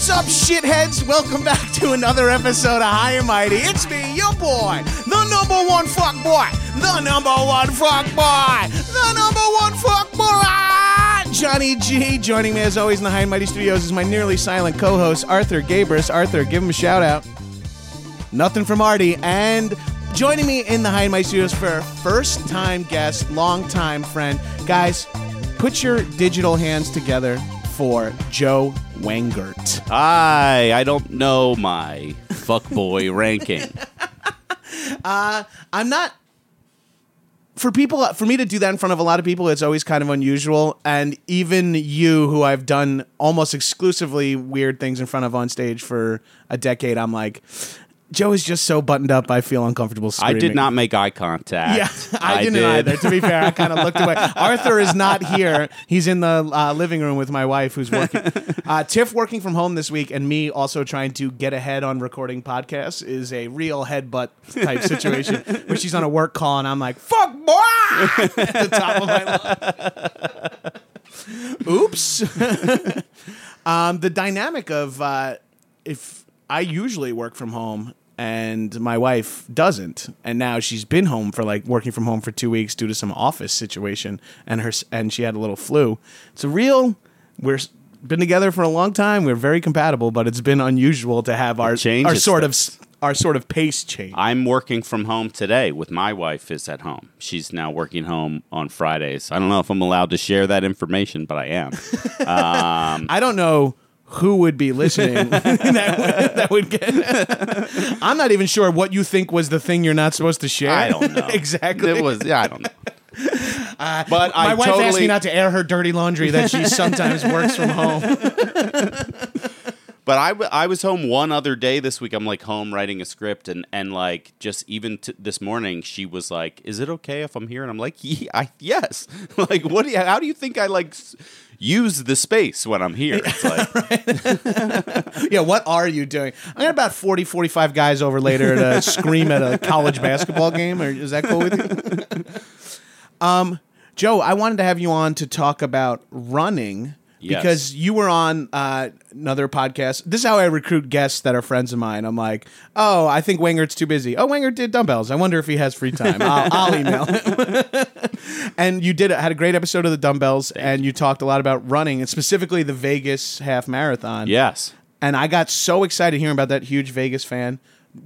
What's up, shitheads? Welcome back to another episode of High and Mighty. It's me, your boy, the number one fuck boy, the number one fuck boy, the number one fuck boy, Johnny G. Joining me as always in the High and Mighty Studios is my nearly silent co-host Arthur Gabrus. Arthur, give him a shout out. Nothing from Artie, and joining me in the High and Mighty Studios for a first-time guest, long-time friend, guys. Put your digital hands together for Joe Wengert. I I don't know my fuckboy ranking. Uh, I'm not. For people, for me to do that in front of a lot of people, it's always kind of unusual. And even you, who I've done almost exclusively weird things in front of on stage for a decade, I'm like, Joe is just so buttoned up. I feel uncomfortable. I did not make eye contact. Yeah, I, didn't did. either. To be fair, I kind of looked away. Arthur is not here. He's in the uh, living room with my wife, who's working. Uh, Tiff working from home this week, and me also trying to get ahead on recording podcasts is a real headbutt type situation where she's on a work call, and I'm like, "Fuck boy!" at the top of my lungs. Oops. um, the dynamic of uh, if I usually work from home and my wife doesn't, and now she's been home for like working from home for two weeks due to some office situation, and her and she had a little flu. It's a real. We're been together for a long time. We're very compatible, but it's been unusual to have our our sort of our sort of pace change. I'm working from home today with my wife is at home. She's now working home on Fridays. I don't know if I'm allowed to share that information, but I am. um, I don't know who would be listening that, would, that would get. I'm not even sure what you think was the thing you're not supposed to share. I don't know. exactly. It was yeah, I don't know. Uh, but My I wife totally asked me not to air her dirty laundry that she sometimes works from home. But I, w- I was home one other day this week. I'm like home writing a script, and, and like just even t- this morning, she was like, "Is it okay if I'm here?" And I'm like, yeah, I, "Yes." like, what? Do you, how do you think I like s- use the space when I'm here? It's like, yeah, what are you doing? I got about 40, 45 guys over later to scream at a college basketball game. Or is that cool with you? um, Joe, I wanted to have you on to talk about running. Yes. Because you were on uh, another podcast. This is how I recruit guests that are friends of mine. I'm like, oh, I think Wengert's too busy. Oh, Wengert did dumbbells. I wonder if he has free time. I'll, I'll email him. and you did it. had a great episode of the dumbbells, and you talked a lot about running, and specifically the Vegas half marathon. yes, And I got so excited hearing about that huge Vegas fan.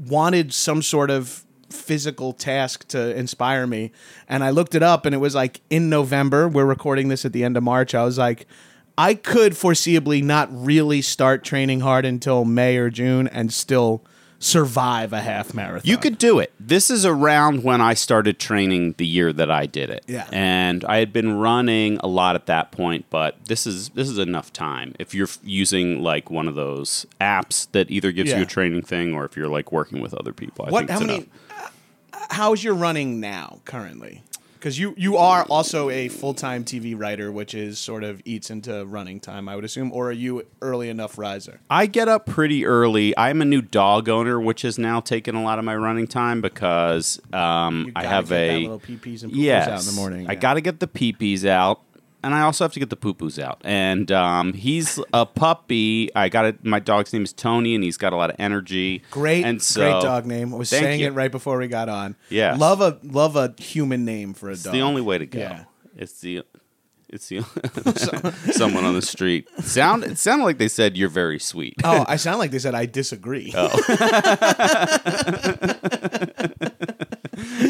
Wanted some sort of physical task to inspire me. And I looked it up and it was like in November. We're recording this at the end of March. I was like, I could foreseeably not really start training hard until May or June and still survive a half marathon. you could do it. This is around when I started training the year that I did it. Yeah. and I had been running a lot at that point, but this is this is enough time if you're f- using like one of those apps that either gives Yeah. you a training thing or if you're like working with other people. I What? think How many? enough. Uh, how's your running now currently? Because you you are also a full time TV writer, which is sort of eats into running time, I would assume, or are you early enough riser? I get up pretty early. I'm a new dog owner, which has now taken a lot of my running time because um, I have a little pee-pees and yes, out in the morning. I yeah. got to get the peepees out, and I also have to get the poo poos out. And um, he's a puppy. I got it. My dog's name is Tony, and he's got a lot of energy. Great, and so, great dog name. I was saying you. it right before we got on. Yeah, love a love a human name for a It's dog. the only way to go. Yeah. It's the. It's the someone on the street. Sound it sounded like they said you're very sweet. Oh, I sound like they said I disagree. Oh.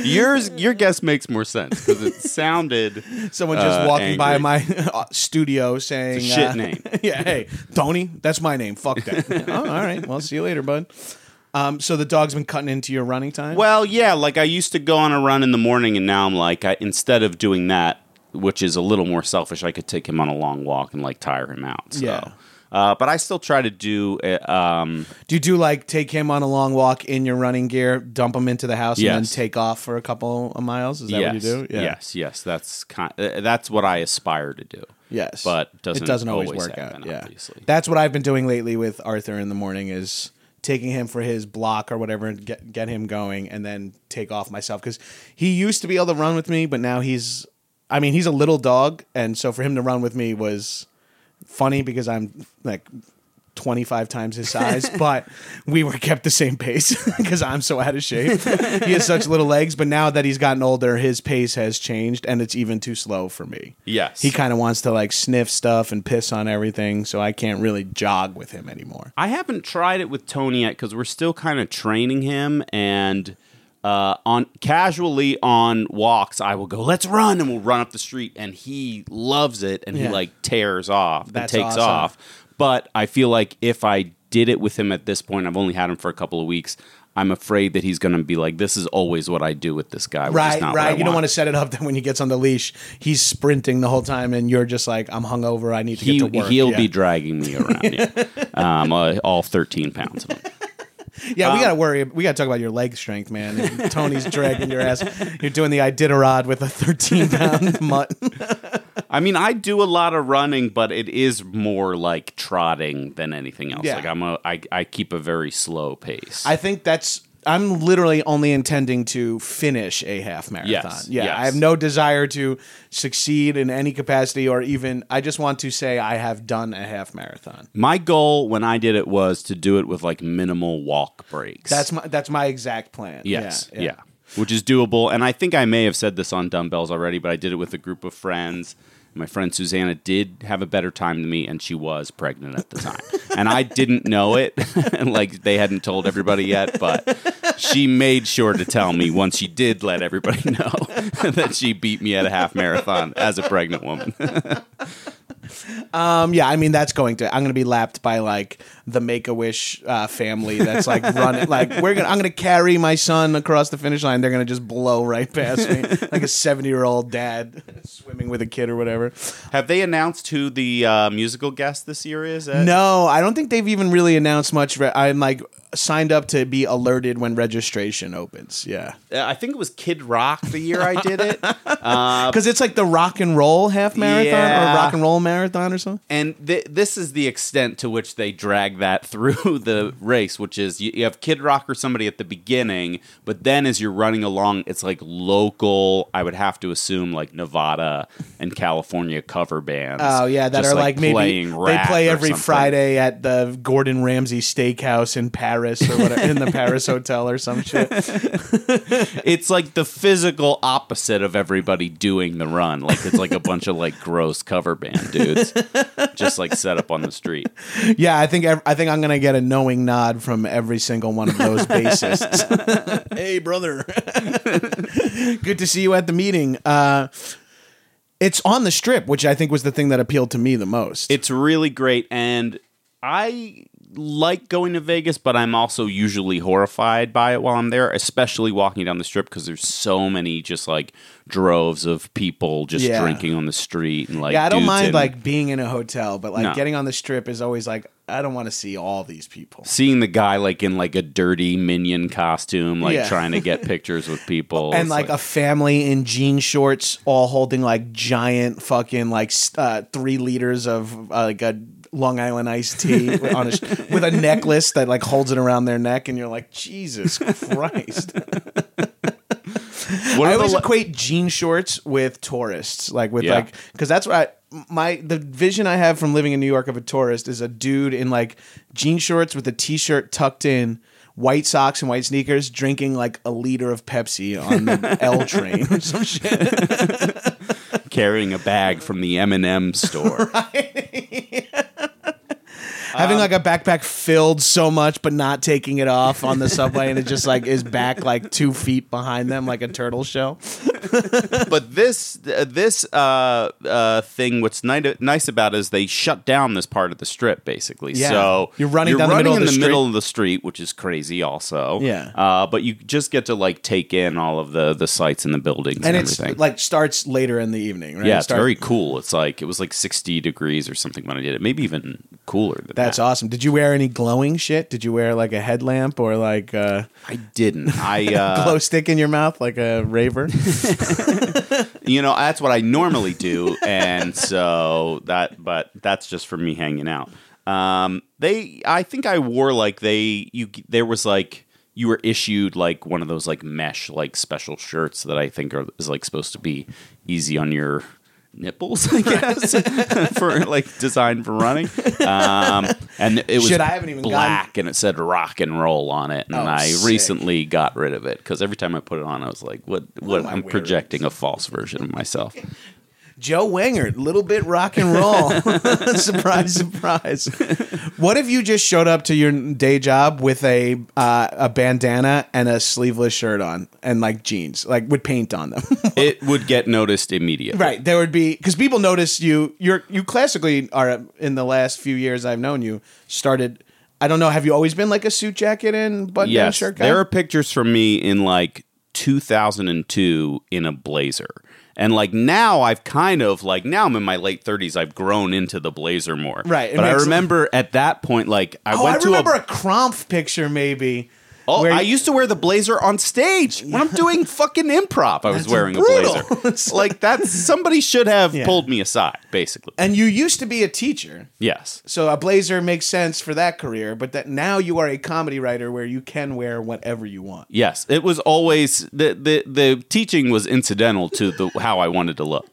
Yours, your guess makes more sense because it sounded. Someone just uh, walking by my uh, studio saying, It's a shit uh, name. yeah, hey, Tony, that's my name. Fuck that. oh, all right. Well, see you later, bud. Um, so the dog's been cutting into your running time. Well, yeah, like I used to go on a run in the morning, and now I'm like, I, instead of doing that, which is a little more selfish, I could take him on a long walk and like tire him out. So. Yeah. Uh, but I still try to do. Uh, um, Do you do like take him on a long walk in your running gear, dump him into the house, and then Yes. take off for a couple of miles? Is that yes, what you do? yes, yes. That's kind. Uh, that's what I aspire to do. Yes, But doesn't it doesn't always, always work happen, out. Yeah, obviously. that's what I've been doing lately with Arthur in the morning is taking him for his block or whatever and get get him going, and then take off myself because he used to be able to run with me, but now he's, I mean, he's a little dog, and so for him to run with me was funny because I'm like. 25 times his size, but we were kept the same pace because I'm so out of shape. he has such little legs, but now that he's gotten older, his pace has changed and it's even too slow for me. Yes, He kind of wants to like sniff stuff and piss on everything, so I can't really jog with him anymore. I haven't tried it with Tony yet because we're still kind of training him and. Uh, on casually on walks, I will go. Let's run, and we'll run up the street, and he loves it, and Yeah. he like tears off, That's and takes awesome. off. But I feel like if I did it with him at this point, I've only had him for a couple of weeks. I'm afraid that he's going to be like, "This is always what I do with this guy." Right, right. You don't want to set it up that when he gets on the leash, he's sprinting the whole time, and you're just like, "I'm hungover. I need to He get to work." he'll yeah. be dragging me around, yeah. um, uh, all 13 pounds of him. Yeah, Um, we gotta worry. We gotta talk about your leg strength, man. If Tony's dragging your ass. You're doing the Iditarod with a 13 pound mutt. I mean, I do a lot of running, but it is more like trotting than anything else. Yeah. Like I'm a, I, I keep a very slow pace. I think that's. I'm literally only intending to finish a half marathon. Yes, yeah, yes. I have no desire to succeed in any capacity, or even. I just want to say I have done a half marathon. My goal when I did it was to do it with like minimal walk breaks. That's my. That's my exact plan. yes, Yeah. yeah. Which is doable, and I think I may have said this on dumbbells already, but I did it with a group of friends. My friend Susanna did have a better time than me, and she was pregnant at the time, and I didn't know it. like they hadn't told everybody yet, but she made sure to tell me once she did let everybody know that she beat me at a half marathon as a pregnant woman. Um, yeah, I mean that's going to. I'm going to be lapped by like the Make a Wish uh, family that's like running. Like we're gonna. I'm going to carry my son across the finish line. They're going to just blow right past me, like a 70 year old dad swimming with a kid or whatever. have they announced who the uh, musical guest this year is? Ed? No, I don't think they've even really announced much. I'm like signed up to be alerted when registration opens. Yeah, Uh, I think it was Kid Rock the year I did it. because it's like the rock and roll half marathon Yeah. or rock and roll marathon or something. And th- this is the extent to which they drag that through the race, which is you, you have Kid Rock or somebody at the beginning, but then as you're running along, it's like local, I would have to assume like Nevada and California cover bands. Oh yeah, that are like, maybe playing they play every something. Friday at the Gordon Ramsay Steakhouse in Paris or whatever in the Paris hotel or some shit. It's like the physical opposite of everybody doing the run. Like it's like a bunch of like gross cover band dudes just like set up on the street. Yeah, I think ev- I think I'm gonna get a knowing nod from every single one of those bassists. hey, brother, good to see you at the meeting. Uh, it's on the strip, which I think was the thing that appealed to me the most. It's really great, and I like going to Vegas, but I'm also usually horrified by it while I'm there, especially walking down the strip because there's so many just like droves of people just Yeah. drinking on the street and like yeah, I don't dudes mind in- like being in a hotel, but like No. getting on the strip is always like I don't want to see all these people. Seeing the guy like in like a dirty minion costume, like Yeah. trying to get pictures with people, and It's like, a family in jean shorts, all holding like giant fucking like s- uh, three liters of uh, like a Long Island iced tea on a, with a necklace that like holds it around their neck, and you're like, Jesus Christ! what I always equate jean shorts with tourists, like with Yeah. like because that's what I, my the vision I have from living in New York of a tourist is a dude in like jean shorts with a t-shirt tucked in. White socks and white sneakers, drinking like a liter of Pepsi on the L train or some shit. Carrying a bag from the M and M having like a backpack filled so much but not taking it off on the subway and it just like is back like two feet behind them like a turtle shell but this uh, this uh, uh, thing, what's ni- nice about it is they shut down this part of the strip basically. Yeah. So You're running down the middle in of the, the street. middle of the street, which is crazy. Also, Yeah. Uh, but you just get to like take in all of the the sights and the buildings and, and it's everything. like starts later in the evening right yeah, It it's start- very cool. It's like it was like sixty degrees or something when I did it. Maybe even cooler than that's that. awesome did you wear any glowing shit did you wear like a headlamp or like a I didn't. I uh, glow stick in your mouth like a raver you know that's what i normally do and so that but that's just for me hanging out um they i think i wore like they you there was like you were issued like one of those like mesh like special shirts that i think are is like supposed to be easy on your nipples i guess for like designed for running um and it was Shit, I haven't even black and it said rock and roll on it and Oh, i sick. recently got rid of it because every time i put it on i was like what what, am I i'm wearing? projecting a false version of myself joe Wengert little bit rock and roll surprise surprise what if you just showed up to your day job with a uh, a bandana and a sleeveless shirt on and like jeans like with paint on them it would get noticed immediately. Right. There would be because people notice you. You're you classically are in the last few years I've known you started. I don't know. Have you always been like a suit jacket and button Yes, shirt guy? there are pictures from me in like 2002 in a blazer. And like now I've kind of like now I'm in my late 30s I've grown into the blazer more. Right, But I remember at that point like I oh, went I to remember a a, picture maybe. Oh, where I used to wear the blazer on stage when I'm doing fucking improv. I was wearing brutal. a blazer. like that's somebody should have Yeah. pulled me aside, basically. and you used to be a teacher, yes. so a blazer makes sense for that career. But that now you are a comedy writer where you can wear whatever you want. Yes, it was always the the the teaching was incidental to the how I wanted to look.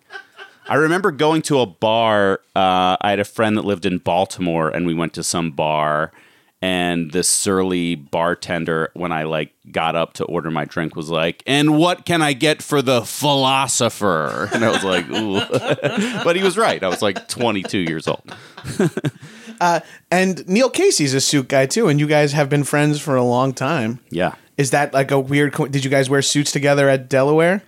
I remember going to a bar. Uh, I had a friend that lived in Baltimore, and we went to some bar. And this surly bartender, when I like got up to order my drink, was like, "And what can I get for the philosopher?" And I was like, "Ooh," but he was right. I was like 22 years old. Uh, and Neil Casey's a suit guy too, and you guys have been friends for a long time. Yeah, Is that like a weird? Co- did you guys wear suits together at Delaware?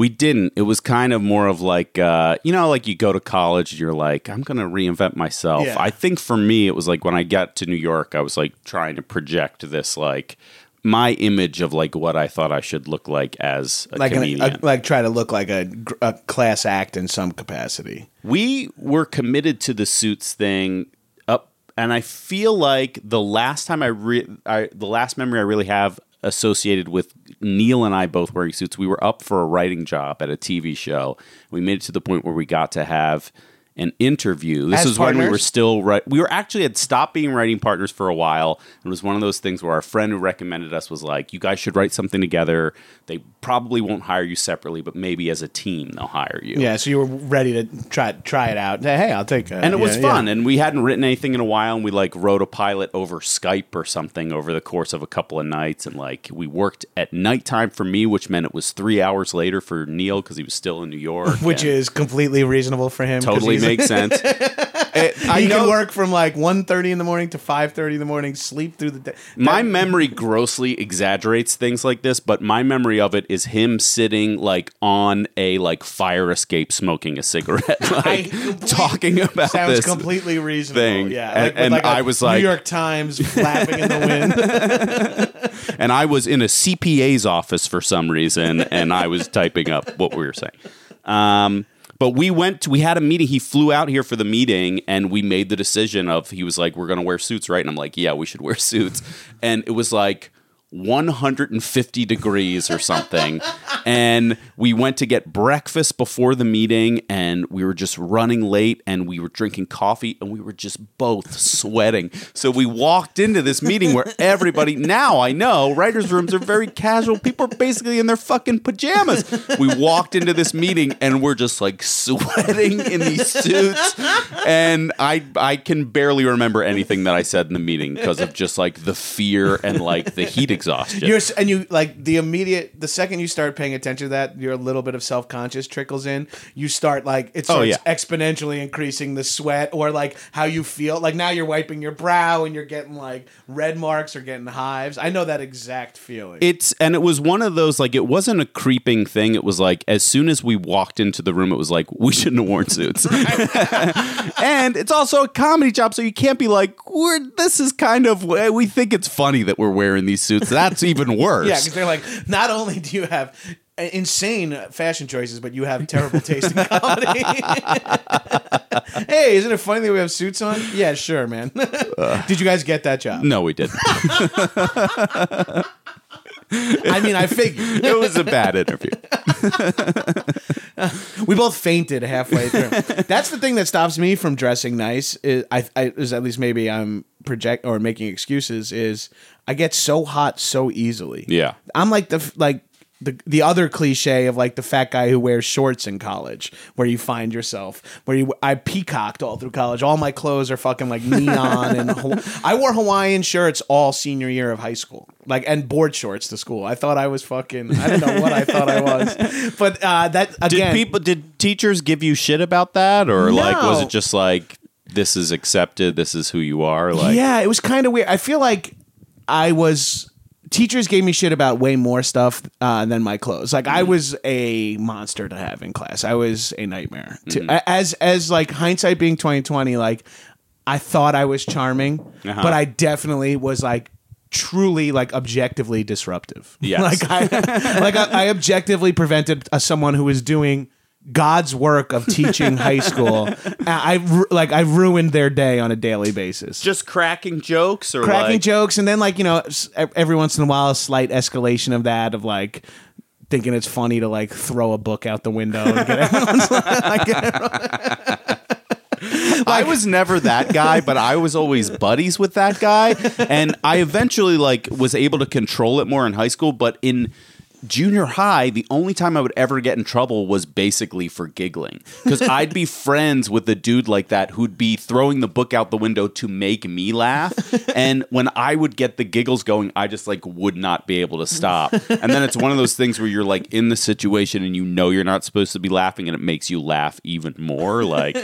We didn't. It was kind of more of like, uh, you know, like you go to college, you're like, I'm going to reinvent myself. Yeah. I think for me, it was like when I got to New York, I was like trying to project this, like, my image of like what I thought I should look like as a like an, a, like try to look like a, a class act in some capacity. we were committed to the suits thing up and i feel like the last time i, re- I the last memory i really have associated with neil and i both wearing suits. We were up for a writing job at a tv show. We made it to the point where we got to have an interview. This As is when we were still right. We were actually had stopped being writing partners for a while. It was one of those things where our friend who recommended us was like, "You guys should write something together. They probably won't hire you separately, but maybe as a team they'll hire you." Yeah, so you were ready to try try it out. Hey, I'll take it. and it was fun and we hadn't written anything in a while and we like wrote a pilot over skype or something over the course of a couple of nights and like we worked at nighttime for me which meant it was three hours later for neil because he was still in new york Which is completely reasonable for him. totally makes sense It- i he know can work from like 1.30 in the morning to 5.30 in the morning, sleep through the day. my memory grossly exaggerates things like this but my memory of it is him sitting like on a like fire escape smoking a cigarette like talking about Sounds this completely reasonable. thing. Yeah, And- like, with and like I was like- New York Times flapping in the wind. and I was in a CPA's office for some reason, and I was typing up what we were saying. Um, But we went. To, we had a meeting. He flew out here for the meeting, and we made the decision of. He was like, "We're going to wear suits, right?" And I'm like, "Yeah, we should wear suits." And it was like 150 degrees or something. and we went to get breakfast before the meeting and we were just running late and we were drinking coffee and we were just both sweating. So we walked into this meeting where everybody, now I know, writers' rooms are very casual. People are basically in their fucking pajamas. We walked into this meeting and we're just like sweating in these suits. And I, I can barely remember anything that I said in the meeting because of just like the fear and like the heat exhaustion. You're and you like the immediate the second you start paying attention to that, your little bit of self conscious trickles in. You start like it Oh, starts yeah. exponentially increasing the sweat or like how you feel. Like now you're wiping your brow and you're getting like red marks or getting hives. I know that exact feeling. It's and it was one of those like it wasn't a creeping thing. It was like as soon as we walked into the room, it was like we shouldn't have worn suits. and it's also a comedy job, so you can't be like we're this is kind of we think it's funny that we're wearing these suits. That's even worse. yeah, because they're like, not only do you have insane fashion choices, but you have terrible taste in comedy. hey, isn't it funny that we have suits on? Yeah, sure, man. Did you guys get that job? no, we didn't. I mean, I figured. it was a bad interview. We both fainted halfway through. That's the thing that stops me from dressing nice. Is I, I is at least maybe I'm project or making excuses. Is I get so hot so easily. Yeah. I'm like the like the the other cliche of like the fat guy who wears shorts in college, where you find yourself. Where you I peacocked all through college. All my clothes are fucking like neon and Haw- I wore Hawaiian shirts all senior year of high school, like and board shorts to school. I thought I was fucking. I don't know what I thought I was, but uh, that Did again. people did teachers give you shit about that or like was it just like this is accepted, this is who you are? Like yeah, it was kind of weird. I feel like I was. Teachers gave me shit about way more stuff uh, than my clothes. Like Mm-hmm. I was a monster to have in class. I was a nightmare. To, Mm-hmm. a- as as like hindsight being twenty twenty, like I thought I was charming, Uh-huh. but I definitely was like truly like objectively disruptive. Yeah, like I like I, I objectively prevented uh, someone who was doing God's work of teaching high school. I, like I ruined their day on a daily basis just cracking jokes or cracking like jokes, and then like you know, every once in a while, a slight escalation of that of like thinking it's funny to like throw a book out the window. And get everyone's like, I was never that guy, but I was always buddies with that guy, and I eventually like was able to control it more in high school. But in junior high, the only time I would ever get in trouble was basically for giggling because I'd be friends with a dude like that who'd be throwing the book out the window to make me laugh, and when I would get the giggles going, I just like would not be able to stop. And then it's one of those things where you're like in the situation and you know you're not supposed to be laughing, and it makes you laugh even more, like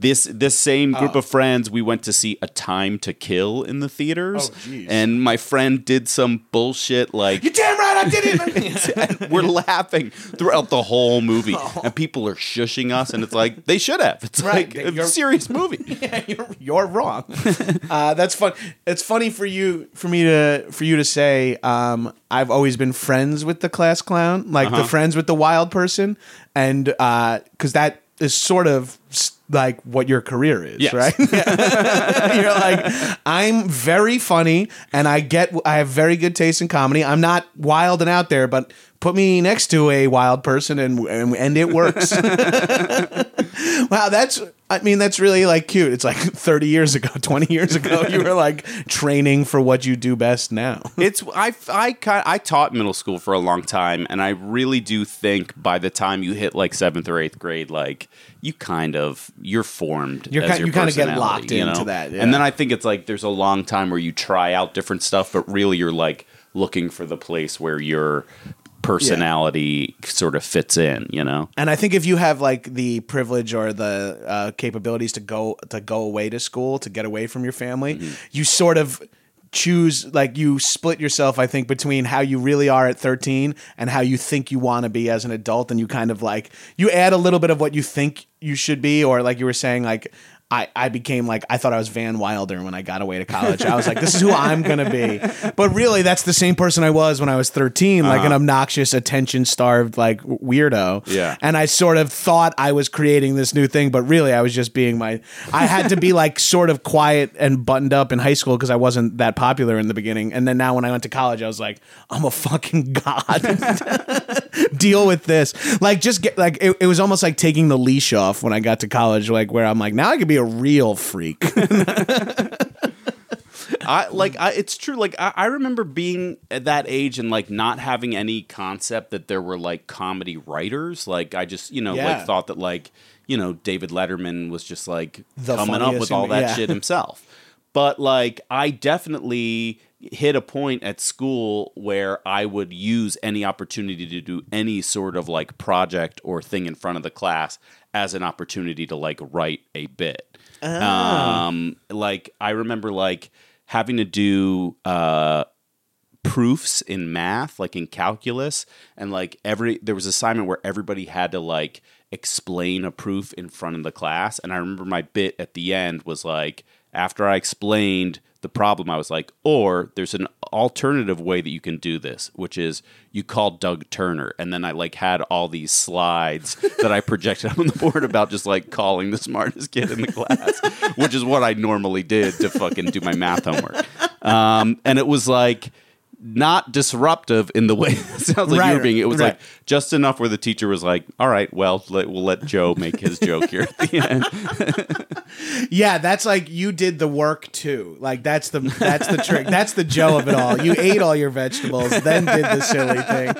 this this same group of friends we went to see a time to kill in the theaters Oh, and my friend did some bullshit like "You damn right, I did it." we're laughing throughout the whole movie and people are shushing us and it's like they should have it's Right, like a you're- serious movie yeah, you're, you're wrong. Uh, that's fun. It's funny for you for me to for you to say. Um, I've always been friends with the class clown, like the friends with the wild person, and because that is sort of s- like what your career is, Yes. right? You're like, I'm very funny, and I get I have very good taste in comedy. I'm not wild and out there, but put me next to a wild person, and and, and it works. Wow, that's I mean that's really like cute. It's like 30 years ago, 20 years ago you were like training for what you do best now. it's I I I taught middle school for a long time and I really do think by the time you hit like 7th or 8th grade like you kind of you're formed You're as your you kinda get locked you into that, yeah. And then I think it's like there's a long time where you try out different stuff but really you're like looking for the place where your personality sort of fits in, you know. And I think if you have like the privilege or the uh, capabilities to go to go away to school to get away from your family, Mm-hmm. you sort of choose like you split yourself I think between how you really are at 13 and how you think you want to be as an adult and you kind of like you add a little bit of what you think you should be or like you were saying like I, I became like I thought I was Van Wilder when I got away to college. I was like, this is who I'm gonna be. But really, that's the same person I was when I was 13, like an uh-huh. obnoxious, attention starved, like weirdo. Yeah. And I sort of thought I was creating this new thing, but really I was just being my. I had to be like sort of quiet and buttoned up in high school because I wasn't that popular in the beginning. And then now when I went to college, I was like, I'm a fucking god. Deal with this. Like just get like it, it was almost like taking the leash off when I got to college, like where I'm like, now I could be a real freak. I like I, it's true. Like I, I remember being at that age and like not having any concept that there were like comedy writers. Like I just you know Yeah. like thought that like you know David Letterman was just like The coming up funniest with all human- that yeah. shit himself. But like I definitely hit a point at school where I would use any opportunity to do any sort of like project or thing in front of the class as an opportunity to like write a bit. Um, like I remember like having to do uh proofs in math, like in calculus, and like every there was assignment where everybody had to like explain a proof in front of the class. And I remember my bit at the end was like after I explained the problem, I was like, or there's an alternative way that you can do this, which is you call Doug Turner. And then I like had all these slides that I projected on the board about just like calling the smartest kid in the class, which is what I normally did to fucking do my math homework. Um, and it was like, not disruptive in the way it sounds like you Right, were being. It was right. like just enough where the teacher was like, "All right, well, let, we'll let Joe make his joke here at the end." Yeah, that's like you did the work too. Like that's the that's the trick. That's the Joe of it all. You ate all your vegetables, then did the silly thing.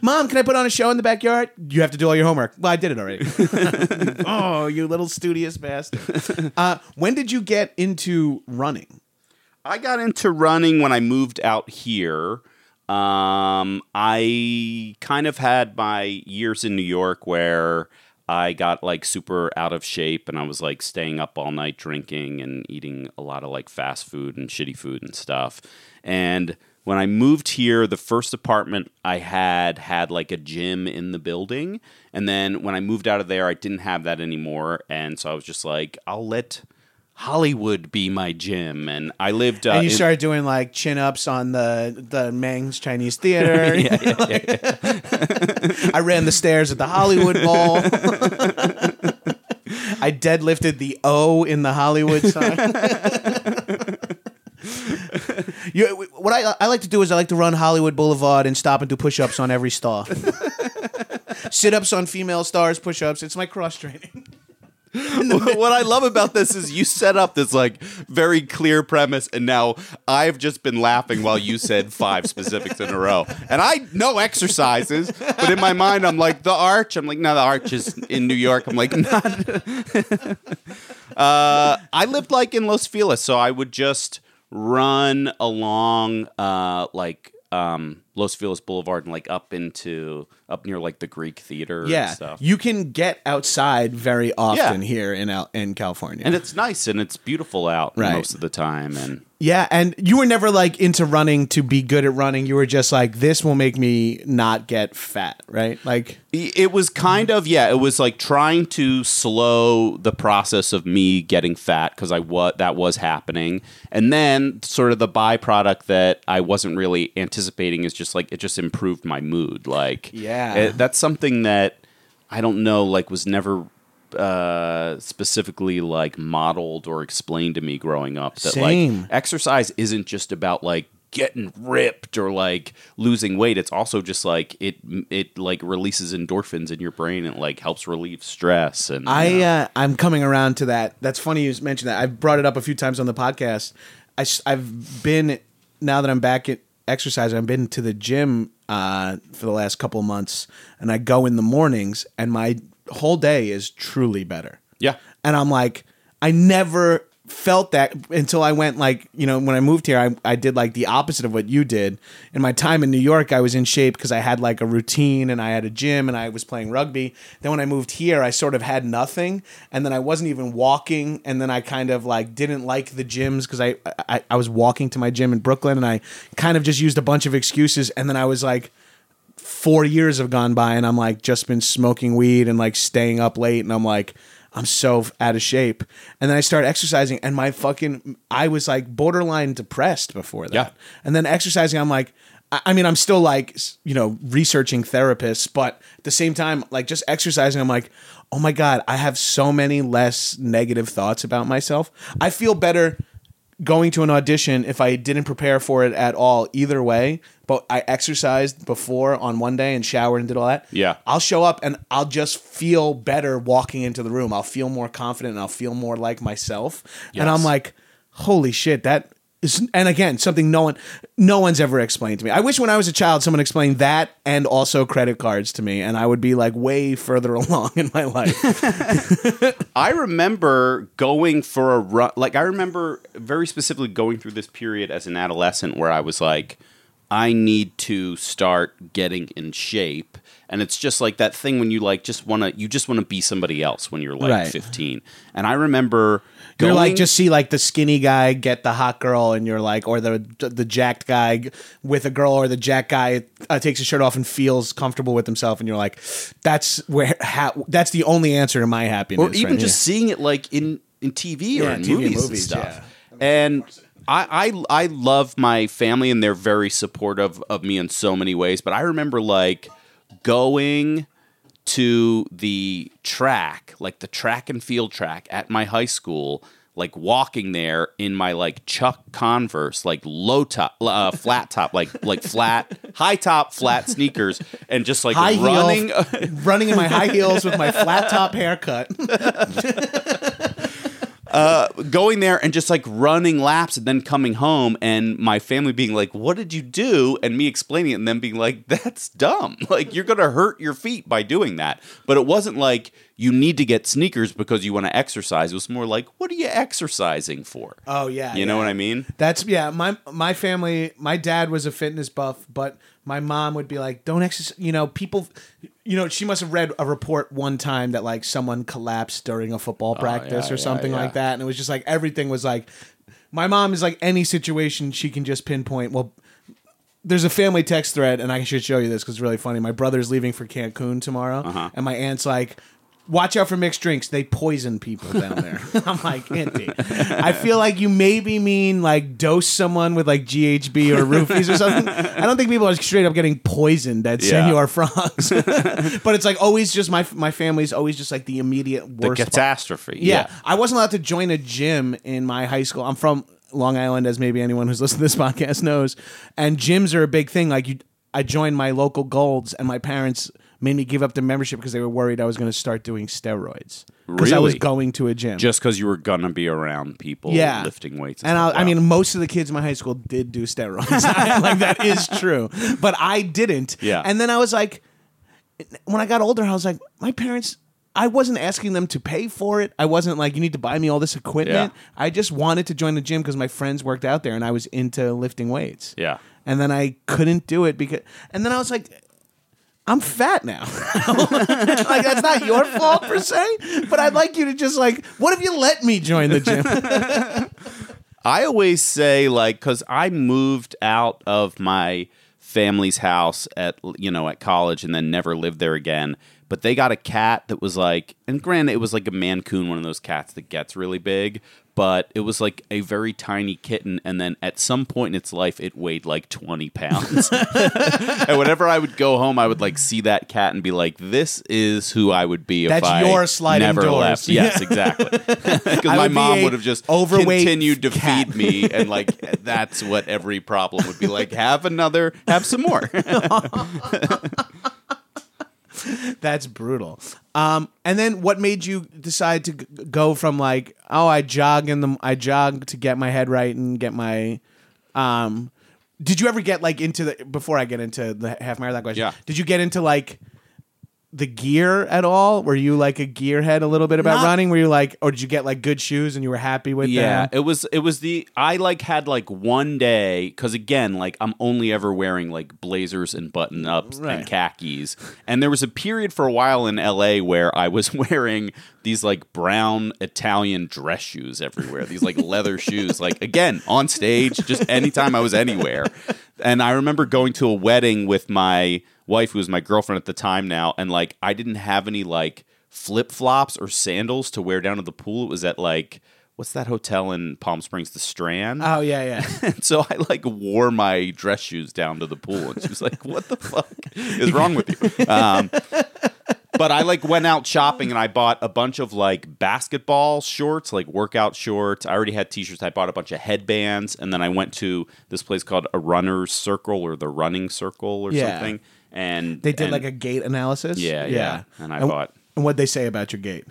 Mom, can I put on a show in the backyard? You have to do all your homework. Well, I did it already. oh, you little studious bastard. Uh, when did you get into running? I got into running when I moved out here. Um, I kind of had my years in New York where I got like super out of shape and I was like staying up all night drinking and eating a lot of like fast food and shitty food and stuff. And when I moved here, the first apartment I had had like a gym in the building. And then when I moved out of there, I didn't have that anymore. And so I was just like, I'll let Hollywood be my gym. And I lived. Uh, and you in- started doing like chin ups on the the Mann's Chinese Theater. I ran the stairs at the Hollywood Bowl. I deadlifted the O in the Hollywood sign. you, what I, I like to do is I like to run Hollywood Boulevard and stop and do push ups on every star. Sit ups on female stars, push ups. It's my cross training. what I love about this is you set up this like very clear premise, and now I've just been laughing while you said five specifics in a row. And I know exercises, but in my mind, I'm like the arch. I'm like, no, the arch is in New York. I'm like, not. uh, I lived like in Los Feliz, so I would just run along uh, like um, Los Feliz Boulevard and like up into up near like the Greek Theater. Yeah, and stuff. you can get outside very often Yeah. here in Al- in California. and it's nice and it's beautiful out Right. most of the time and Yeah, and you were never like into running to be good at running. You were just like, this will make me not get fat, right? Like, it was kind of yeah it was like trying to slow the process of me getting fat because i what that was happening and then sort of the byproduct that i wasn't really anticipating is just like it just improved my mood like Yeah. It- that's something that i don't know like was never uh specifically like modeled or explained to me growing up that Same. like exercise isn't just about like getting ripped or like losing weight it's also just like it it like releases endorphins in your brain and like helps relieve stress and I you know. uh, I'm coming around to that. That's funny you mentioned that. I've brought it up a few times on the podcast. I, I, have been now that I'm back at exercise. I've been to the gym uh, for the last couple of months, and I go in the mornings, and my whole day is truly better. yeah and I'm like, I never felt that until I went like, you know, when I moved here, I, I did like the opposite of what you did. In my time in New York, I was in shape because I had like a routine and I had a gym and I was playing rugby. Then when I moved here, I sort of had nothing, and then I wasn't even walking, and then I kind of like didn't like the gyms because I, I I was walking to my gym in Brooklyn, and I kind of just used a bunch of excuses, and then I was like four years have gone by and I'm like just been smoking weed and like staying up late and I'm like I'm so out of shape. And then I started exercising, and my fucking I was like borderline depressed before that. Yeah. And then exercising, I'm like. I I mean, I'm still like, you know, researching therapists, but at the same time, like just exercising, I'm like, oh my God, I have so many less negative thoughts about myself. I feel better going to an audition if I didn't prepare for it at all either way, but I exercised before on one day and showered and did all that. Yeah. I'll show up and I'll just feel better walking into the room. I'll feel more confident and I'll feel more like myself. And I'm like, holy shit, that and again, something no one no one's ever explained to me. I wish when I was a child someone explained that and also credit cards to me and I would be like way further along in my life. I remember going for a run. Like, I remember very specifically going through this period as an adolescent where I was like, I need to start getting in shape. And it's just like that thing when you like just want to, you just want to be somebody else when you're like Right. 15. And I remember going, You're like just see like the skinny guy get the hot girl, and you're like, or the the jacked guy with a girl, or the jacked guy uh, takes his shirt off and feels comfortable with himself, and you're like, that's where ha- that's the only answer to my happiness. or even right just seeing it like in in TV or in TV and movies, and movies, stuff. And I, I I love my family and they're very supportive of me in so many ways. But I remember like going to the track, like the track and field track at my high school. Like walking there in my like Chuck Converse, like low top, uh, flat top, like like flat, high top, flat sneakers, and just like high running. heel, running in my high heels with my flat top haircut. Uh, going there and just like running laps and then coming home and my family being like what did you do? And me explaining it and then being like that's dumb. Like you're gonna hurt your feet by doing that. But it wasn't like you need to get sneakers because you want to exercise it was more like what are you exercising for Oh yeah, you know what i mean That's yeah. My my family, my dad was a fitness buff, but my mom would be like, "Don't exercise." You know, people. You know, she must have read a report one time that like someone collapsed during a football practice yeah, or yeah, something like that, and it was just like everything was like. My mom is like any situation she can just pinpoint. Well, there's a family text thread, and I should show you this because it's really funny. My brother's leaving for Cancun tomorrow, Uh-huh. and my aunt's like, "Watch out for mixed drinks. They poison people down there." I'm like, Auntie, I feel like you maybe mean like dose someone with like GHB or roofies or something. I don't think people are straight up getting poisoned at Yeah. Senor Frogs, but it's like always just my my family's always just like the immediate the worst. part. catastrophe Yeah. I wasn't allowed to join a gym in my high school. I'm from Long Island, as maybe anyone who's listened to this podcast knows. And gyms are a big thing. Like you, I joined my local Golds, and my parents made me give up the membership because they were worried I was going to start doing steroids because I was Really? going to a gym. just because you were gonna be around people yeah, lifting weights And I, stuff. I Wow. mean, most of the kids in my high school did do steroids. like that is true, but I didn't. Yeah. And then I was like, when I got older, I was like, my parents. I wasn't asking them to pay for it. I wasn't like, you need to buy me all this equipment. Yeah. I just wanted to join the gym because my friends worked out there and I was into lifting weights. yeah And then I couldn't do it because, and then I was like, I'm fat now. like that's not your fault per se, but I'd like you to just like, what if you let me join the gym? I always say like because I moved out of my family's house at you know at college and then never lived there again. But they got a cat that was like, and granted, it was like a Maine Coon, one of those cats that gets really big. But it was like a very tiny kitten, and then at some point in its life, it weighed like twenty pounds. and whenever I would go home, I would like see that cat and be like, "This is who I would be if That's I your sliding never doors. left." Yes, exactly. Because my would be mom a would have just overweight continued to cat. feed me, and like that's what every problem would be like. Have another, have some more. That's brutal. Um, and then what made you decide to g- go from like, oh, I jog in the, I jog to get my head right and get my, um, did you ever get like into the before I get into the half marathon question? Yeah. Did you get into like the gear at all? Were you like a gearhead a little bit about Not- running? Were you like, or did you get like good shoes and you were happy with yeah, them? it was. It was the I like had like one day because again, like I'm only ever wearing like blazers and button ups Right. and khakis, and there was a period for a while in L.A. where I was wearing these like brown Italian dress shoes everywhere. These like leather shoes, like again on stage, just anytime I was anywhere. And I remember going to a wedding with my wife, who was my girlfriend at the time now, and like I didn't have any like flip flops or sandals to wear down to the pool. It was at like what's that hotel in Palm Springs, the Strand. Oh yeah, yeah. And so I like wore my dress shoes down to the pool, and she was like, "What the fuck is wrong with you?" Um, but I like went out shopping and I bought a bunch of like basketball shorts, like workout shorts. I already had t-shirts. I bought a bunch of headbands, and then I went to this place called a runner's circle or the running circle or Yeah. something. And They did and- like a gait analysis. Yeah, yeah. And I bought- And what they say about your gait?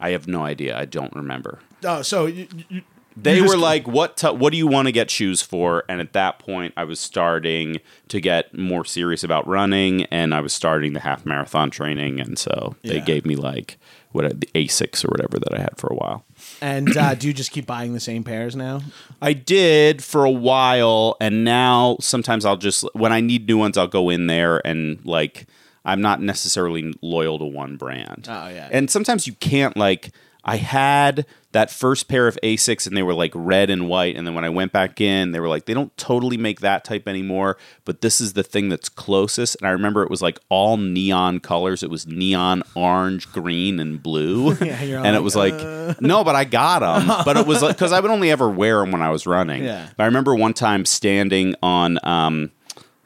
I have no idea. I don't remember. Oh, so you, you, They were like, "What? T- what do you want to get shoes for?" And at that point, I was starting to get more serious about running, and I was starting the half marathon training, and so they Yeah. gave me like what the Asics or whatever that I had for a while. And uh, do you just keep buying the same pairs now? I did for a while, and now sometimes I'll just when I need new ones, I'll go in there and like I'm not necessarily loyal to one brand. Oh, yeah. and sometimes you can't like. I had that first pair of Asics and they were like red and white, and then when I went back in, they were like they don't totally make that type anymore, but this is the thing that's closest. And I remember it was like all neon colors. It was neon orange, green, and blue, Yeah, and it like, was like no, but I got them. But it was like because I would only ever wear them when I was running. Yeah. But I remember one time standing on um,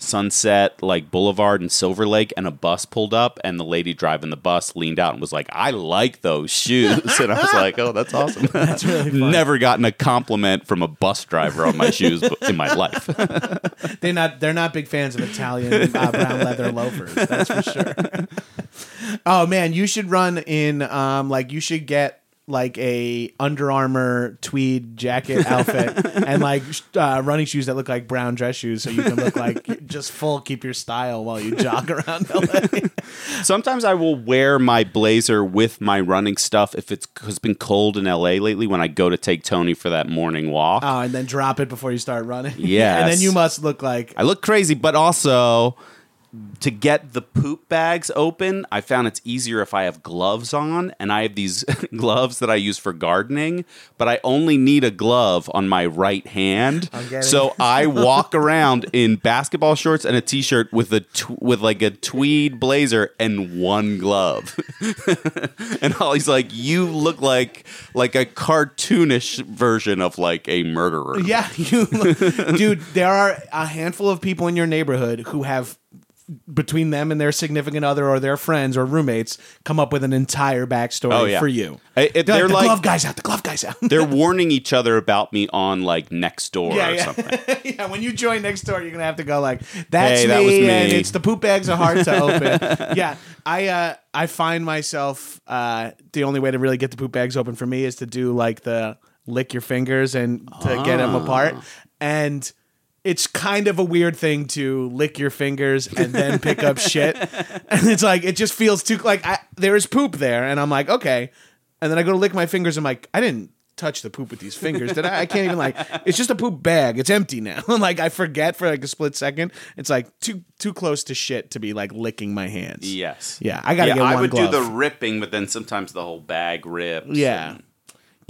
Sunset like Boulevard and Silver Lake, and a bus pulled up, and the lady driving the bus leaned out and was like, "I like those shoes," and I was like, "Oh, that's awesome." That's really fun. Never gotten a compliment from a bus driver on my shoes in my life. They're not. They're not big fans of Italian uh, brown leather loafers. That's for sure. oh man, you should run in. Um, like you should get like a Under Armour tweed jacket outfit and like uh, running shoes that look like brown dress shoes, so you can look like just full, keep your style while you jog around LA. Sometimes I will wear my blazer with my running stuff if it's, it's been cold in LA lately when I go to take Tony for that morning walk. Oh, and then drop it before you start running. Yeah, and then you must look like I look crazy, but also to get the poop bags open, I found it's easier if I have gloves on, and I have these gloves that I use for gardening, but I only need a glove on my right hand. So I walk around in basketball shorts and a t-shirt with a tw- with like a tweed blazer and one glove. and Holly's like, "You look like like a cartoonish version of like a murderer." Yeah, you, dude. There are a handful of people in your neighborhood who have, between them and their significant other or their friends or roommates, come up with an entire backstory Oh, yeah. for you. I- it- They're, they're like, the glove guys out. The glove guys out. They're warning each other about me on like Nextdoor yeah, or yeah. something. yeah. When you join Nextdoor, you're gonna have to go like, "That's Hey, me,", that was and it's the poop bags are hard to open. yeah, I uh, I find myself uh, the only way to really get the poop bags open for me is to do like the lick your fingers and to get them apart, and it's kind of a weird thing to lick your fingers and then pick up shit, and it's like it just feels too like I, there is poop there, and I'm like okay, and then I go to lick my fingers, I'm like I didn't touch the poop with these fingers. Did I? I can't even like. It's just a poop bag. It's empty now. like I forget for like a split second. It's like too too close to shit to be like licking my hands. Yes. Yeah, I gotta get one I would glove. do the ripping, but then sometimes the whole bag rips. Yeah. and-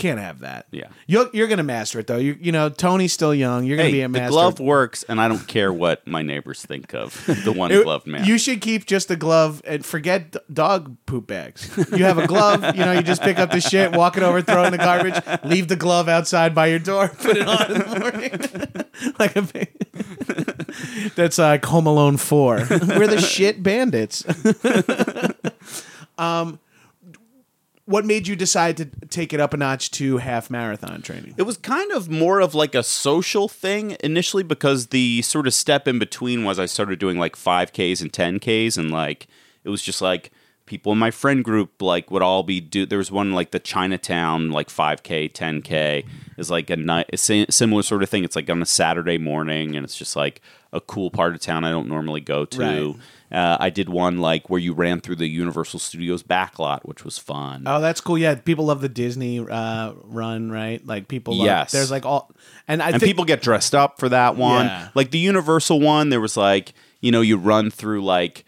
Can't have that. Yeah. You're you're gonna master it though. You you know Tony's still young. You're gonna Hey, be the a master. glove works, and I don't care what my neighbors think of the one It- gloved man. You should keep just a glove and forget d- dog poop bags. You have a glove, you know, you just pick up the shit, walk it over, throw it in the garbage, leave the glove outside by your door, put it on in the morning. like a That's like Home Alone 4. We're the shit bandits. um what made you decide to take it up a notch to half marathon training? It was kind of more of like a social thing initially because the sort of step in between was I started doing like 5Ks and 10Ks and like it was just like people in my friend group like would all be do there was one like the Chinatown like 5K 10K is like a night similar sort of thing it's like on a Saturday morning and it's just like a cool part of town I don't normally go to Right. uh, I did one like where you ran through the Universal Studios backlot which was fun Oh, that's cool. Yeah, people love the Disney uh, run, right? Like people. Love, Yes. there's like all, and I and think people get dressed up for that one. Yeah. Like the Universal one, there was like you know you run through like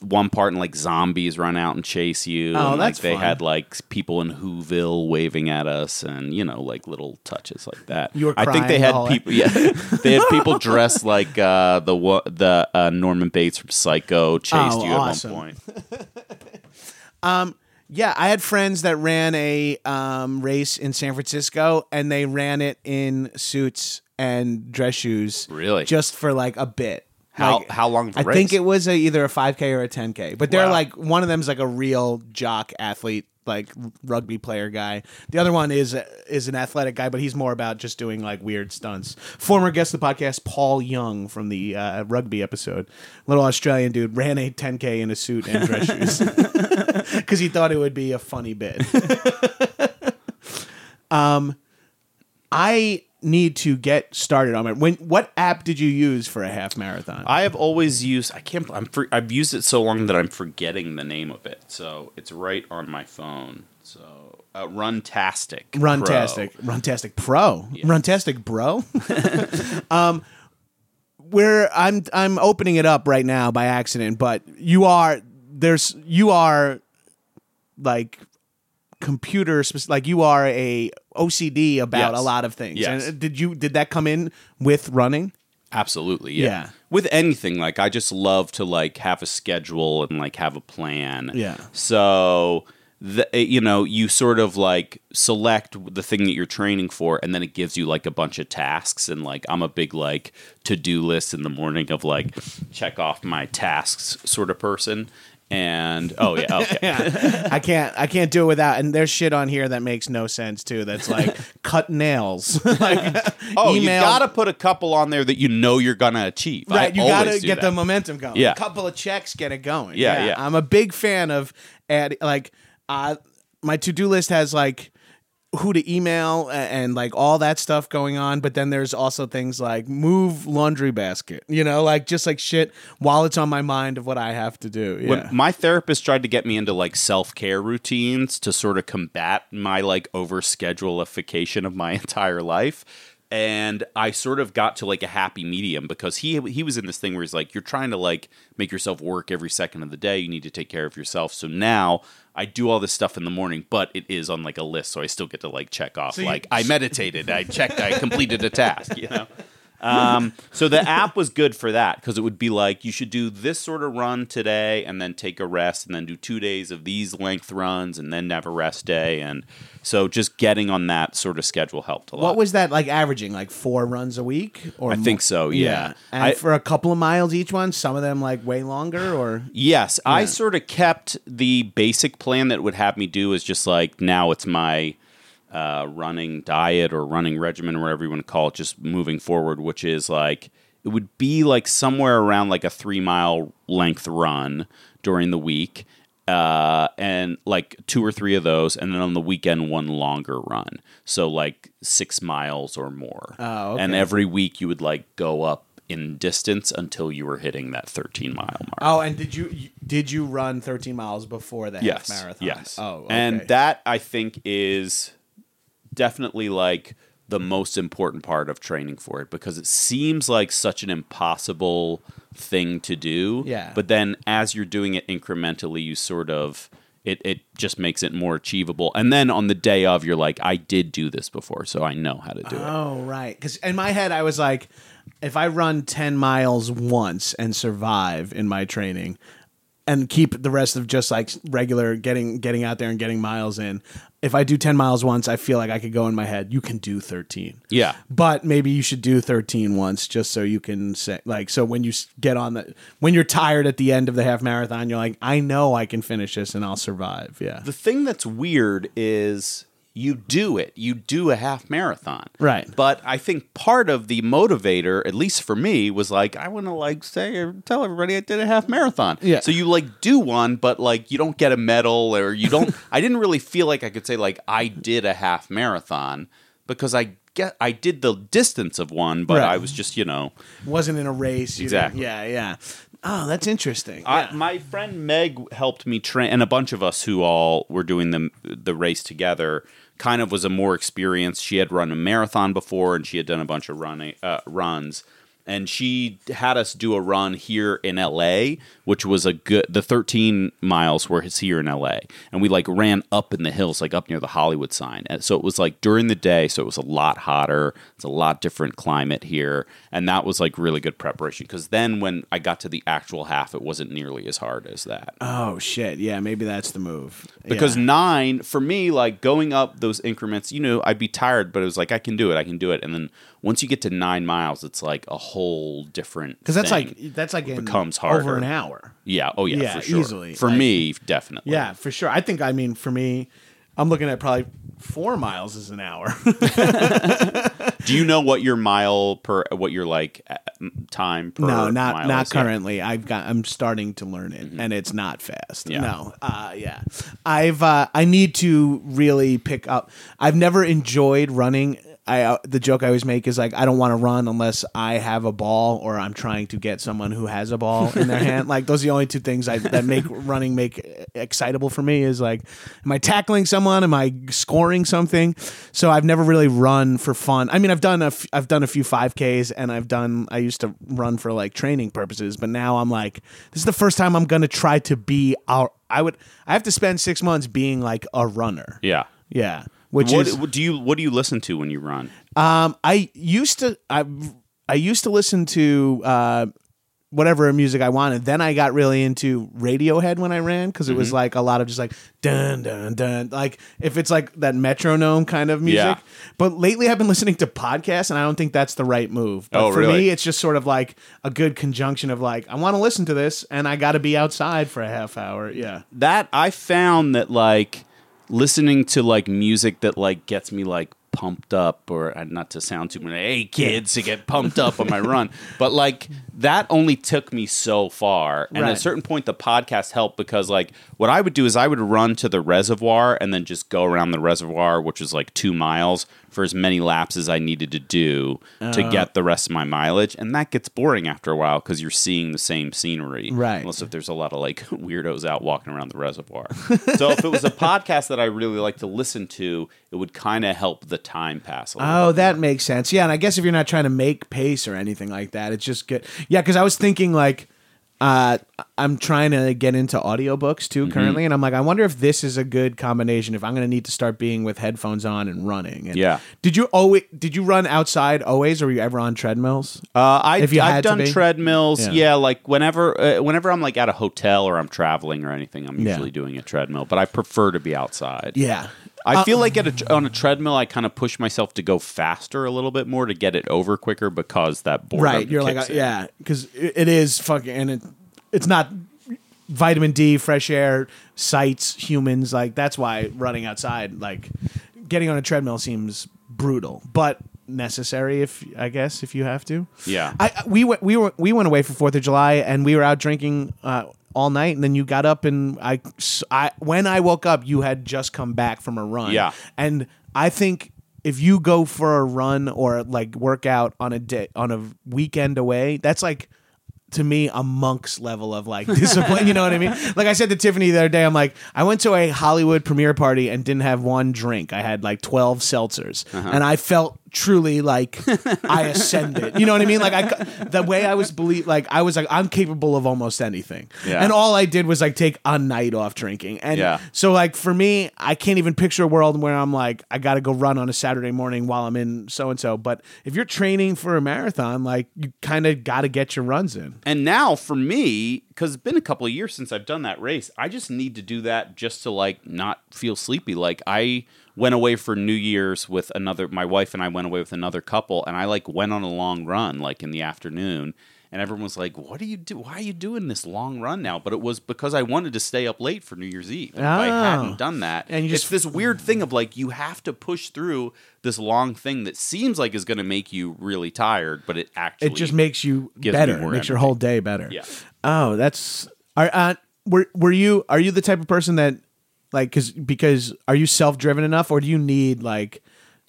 one part and like zombies run out and chase you. Oh, and, that's like they fun. had like people in Whoville waving at us, and you know like little touches like that. You were I think they had people. Yeah, they had people dressed like uh, the the uh, Norman Bates from Psycho chased Oh, you awesome. at one point. um. Yeah, I had friends that ran a um, race in San Francisco, and they ran it in suits and dress shoes. Really? Just for like a bit. How Like, how long I race? think it was a, either a 5K or a 10K, but they're Wow. like one of them's like a real jock athlete, like rugby player guy. The other one is is an athletic guy, but he's more about just doing like weird stunts. Former guest of the podcast, Paul Young from the uh, rugby episode, little Australian dude, ran a 10K in a suit and dress shoes because he thought it would be a funny bit. um, I need to get started on it. When what app did you use for a half marathon? I have always used. I can't. I'm. For, I've used it so long that I'm forgetting the name of it. So it's right on my phone. So uh, Runtastic. Pro. Runtastic, Runtastic Pro, Yes. Runtastic Bro. um, where I'm I'm opening it up right now by accident, but you are there's you are like computer like you are a OCD about Yes. a lot of things. Yes. And did you did that come in with running? Absolutely, yeah. Yeah. With anything, like I just love to like have a schedule and like have a plan. Yeah. So the, eh, you know, you sort of like select the thing that you're training for, and then it gives you like a bunch of tasks. And like I'm a big like to do list in the morning of like check off my tasks sort of person. And oh yeah, okay. I can't I can't do it without and there's shit on here that makes no sense too. That's like cut nails. like Oh, you gotta put a couple on there that you know you're gonna achieve. I Right, you gotta get that. the momentum going. Yeah. a couple of checks get it going. Yeah, yeah. I'm a big fan of add like uh, my to do list has like who to email and like all that stuff going on, but then there's also things like move laundry basket. You know, like just like shit while it's on my mind of what I have to do. Yeah. When my therapist tried to get me into like self care routines to sort of combat my like overscheduleification of my entire life. And I sort of got to like a happy medium because he he was in this thing where he's like, you're trying to like make yourself work every second of the day. You need to take care of yourself. So now I do all this stuff in the morning, but it is on like a list, so I still get to like check off. you- like I meditated, I checked, I completed a task. You know. Um, so the app was good for that because it would be like you should do this sort of run today and then take a rest and then do two days of these length runs and then have a rest day and so just getting on that sort of schedule helped a lot. what was that like averaging? Like four runs a week? Or I think so, yeah. And I- for a couple of miles each one, some of them like way longer or Yes, I sort of kept the basic plan that would have me do is just like now it's my uh, running diet or running regimen or whatever you want to call it, just moving forward, which is like it would be like somewhere around like a three mile length run during the week. Uh, and like two or three of those, and then on the weekend, one longer run. So, like six miles or more. Oh, And every week you would like go up in distance until you were hitting that 13 mile mark. Oh, and did you you- did you run 13 miles before the yes, half marathon? Yes. Oh, okay. and that I think is definitely like the most important part of training for it because it seems like such an impossible thing to do. Yeah. But then as you're doing it incrementally, you sort of it, it just makes it more achievable. And then on the day of, you're like, I did do this before, so I know how to do it. Oh, right. Because in my head, I was like, if I run 10 miles once and survive in my training and keep the rest of just like regular getting getting out there and getting miles in, if I do 10 miles once, I feel like I could go in my head, you can do 13. Yeah. But maybe you should do 13 once just so you can say, like, so when you get on the, when you're tired at the end of the half marathon, you're like, I know I can finish this and I'll survive. Yeah. The thing that's weird is you do it. You do a half marathon. Right. But I think part of the motivator, at least for me, was like, I want to like say or tell everybody I did a half marathon. Yeah. So you like do one, but like you don't get a medal or you don't I didn't really feel like I could say like I did a half marathon because I get I did the distance of one, but Right. I was just, you know, Wasn't in a race. Exactly. Yeah. Yeah. Oh, that's interesting. I, my friend Meg helped me train, and a bunch of us who all were doing the the race together. Kind of was a more experienced. She had run a marathon before, and she had done a bunch of running uh, runs. And she had us do a run here in LA, which was a good. The 13 miles were here in LA, and we like ran up in the hills, like up near the Hollywood sign. And so it was like during the day, so it was a lot hotter. It's a lot different climate here, and that was like really good preparation. Because then when I got to the actual half, it wasn't nearly as hard as that. Oh shit! Yeah, maybe that's the move. Because Yeah. nine for me, like going up those increments, you know, I'd be tired, but it was like I can do it, I can do it, and then once you get to nine miles, it's like a whole different. because that's thing. like that's like becomes over harder. an hour. yeah, oh yeah, Yeah, for sure. easily. For Like- me, definitely. Yeah, for sure. I think I mean for me, I'm looking at probably four miles is an hour. Do you know what your mile per, what your like time per? no, not not is? Currently. I've got. I'm starting to learn it, and it's not fast. Yeah. No. Uh, yeah. I've. Uh, I need to really pick up. I've never enjoyed running. I uh, the joke I always make is like I don't want to run unless I have a ball or I'm trying to get someone who has a ball in their hand. Like those are the only two things I, that make running make excitable for me. Is like, am I tackling someone? Am I scoring something? So I've never really run for fun. I mean, I've done a f- I've done a few 5Ks and I've done I used to run for like training purposes, but now I'm like, this is the first time I'm gonna try to be our. I would I have to spend six months being like a runner. Yeah. Yeah. Which What, is what do you what do you listen to when you run? um, I used to I I used to listen to uh, whatever music I wanted. Then I got really into Radiohead when I ran because it was Mm-hmm. like a lot of just like dun dun dun. Like if it's like that metronome kind of music. Yeah. But lately I've been listening to podcasts, and I don't think that's the right move. But Oh, for really? me, it's just sort of like a good conjunction of like I want to listen to this, and I got to be outside for a half hour. Yeah. that I found that like listening to like music that like gets me like pumped up or uh, not to sound too many hey kids to get pumped up on my run but like that only took me so far and at a certain point the podcast helped because like what i would do is i would run to the reservoir and then just go around the reservoir which was like two miles for as many laps as i needed to do to Uh. get the rest of my mileage and that gets boring after a while because you're seeing the same scenery Right. unless if there's a lot of like weirdos out walking around the reservoir. so if it was a podcast that I really like to listen to, it would kind of help the time pass a little. Oh, that more. makes sense. Yeah, and I guess if you're not trying to make pace or anything like that, it's just good. Yeah, because I was thinking like, uh, I'm trying to get into audiobooks too Mm-hmm. currently, and I'm like, I wonder if this is a good combination. If I'm going to need to start being with headphones on and running. And Yeah. Did you always did you run outside always, or were you ever on treadmills? Uh, I, If you I've done treadmills. Yeah. Yeah. like whenever uh, whenever I'm like at a hotel or I'm traveling or anything, I'm Yeah. usually doing a treadmill. But I prefer to be outside. Yeah. I Uh, feel like at a, on a treadmill, I kind of push myself to go faster a little bit more to get it over quicker because that boredom right. You're like, uh, in. yeah, because it, is fucking, and it, it's not vitamin D, fresh air, sights, humans. Like that's why running outside, like getting on a treadmill, seems brutal, but necessary if I guess if you have to. Yeah. I I- we went we were we went away for Fourth of July and we were out drinking. Uh, all night, and then you got up, and I, I, when I woke up, you had just come back from a run. Yeah. and I think if you go for a run or like work out on a day on a weekend away, that's like to me a monk's level of like discipline. you know what I mean? Like I said to Tiffany the other day, I'm like, I went to a Hollywood premiere party and didn't have one drink. I had like 12 seltzers, Uh-huh. and I felt truly like I ascended. You know what I mean? Like I, the way I was believe, like I was like, I'm capable of almost anything. Yeah. And all I did was like take a night off drinking. And Yeah. so like for me, I can't even picture a world where I'm like, I got to go run on a Saturday morning while I'm in so and so. But if you're training for a marathon, like you kind of got to get your runs in. And now for me, because it's been a couple of years since I've done that race, I just need to do that just to like not feel sleepy. Like I went away for New Year's with another, my wife and I went away with another couple, and I like went on a long run like in the afternoon. And everyone was like, "What are you do? Why are you doing this long run now?" But it was because I wanted to stay up late for New Year's Eve. And if I Oh. hadn't done that, And you it's just- this weird thing of like you have to push through this long thing that seems like is going to make you really tired, but it actually It just makes you better. Makes your whole day better. Yeah. Oh, that's are uh, were were you are you the type of person that like cuz because are you self-driven enough or do you need like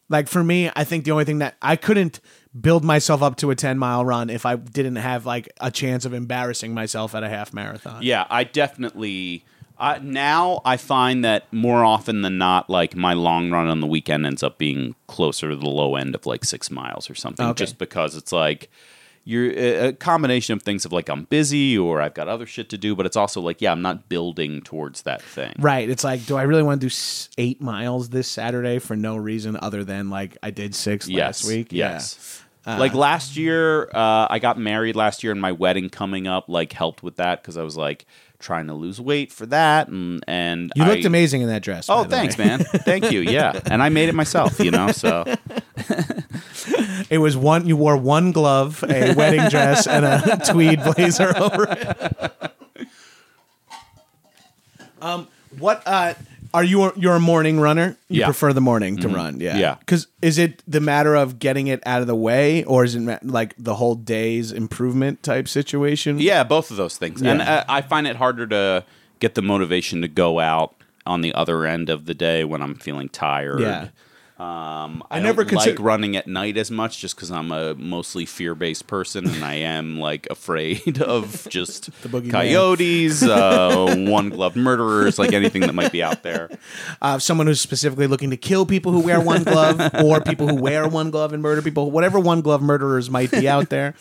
like for me, I think the only thing that I couldn't build myself up to a 10 mile run if I didn't have like a chance of embarrassing myself at a half marathon. Yeah, I definitely. Uh, now I find that more often than not, like my long run on the weekend ends up being closer to the low end of like six miles or something, Okay. just because it's like you're a combination of things of like I'm busy or I've got other shit to do, but it's also like yeah, I'm not building towards that thing. Right. It's like, do I really want to do eight miles this Saturday for no reason other than like I did six Yes. last week? Yes. like last year, uh, I got married last year, and my wedding coming up like helped with that because I was like trying to lose weight for that, and and You looked I- amazing in that dress. Oh, thanks, man. Thank you. Yeah, and I made it myself. You know, so It was one. You wore one glove, a wedding dress, and a tweed blazer over it. Um, what uh, are you? You're a morning runner. You Yeah. Mm-hmm. prefer the morning to run. Yeah. Yeah. Because is it the matter of getting it out of the way, or is it ma- like the whole day's improvement type situation? yeah, both of those things, and Yeah. uh, I find it harder to get the motivation to go out on the other end of the day when I'm feeling tired. Yeah. Um, I, I never don't consider- like running at night as much, just because I'm a mostly fear-based person, and I am like afraid of just The coyotes, uh, one-gloved murderers, like anything that might be out there. uh, someone who's specifically looking to kill people who wear one glove, or people who wear one glove and murder people, whatever one glove murderers might be out there.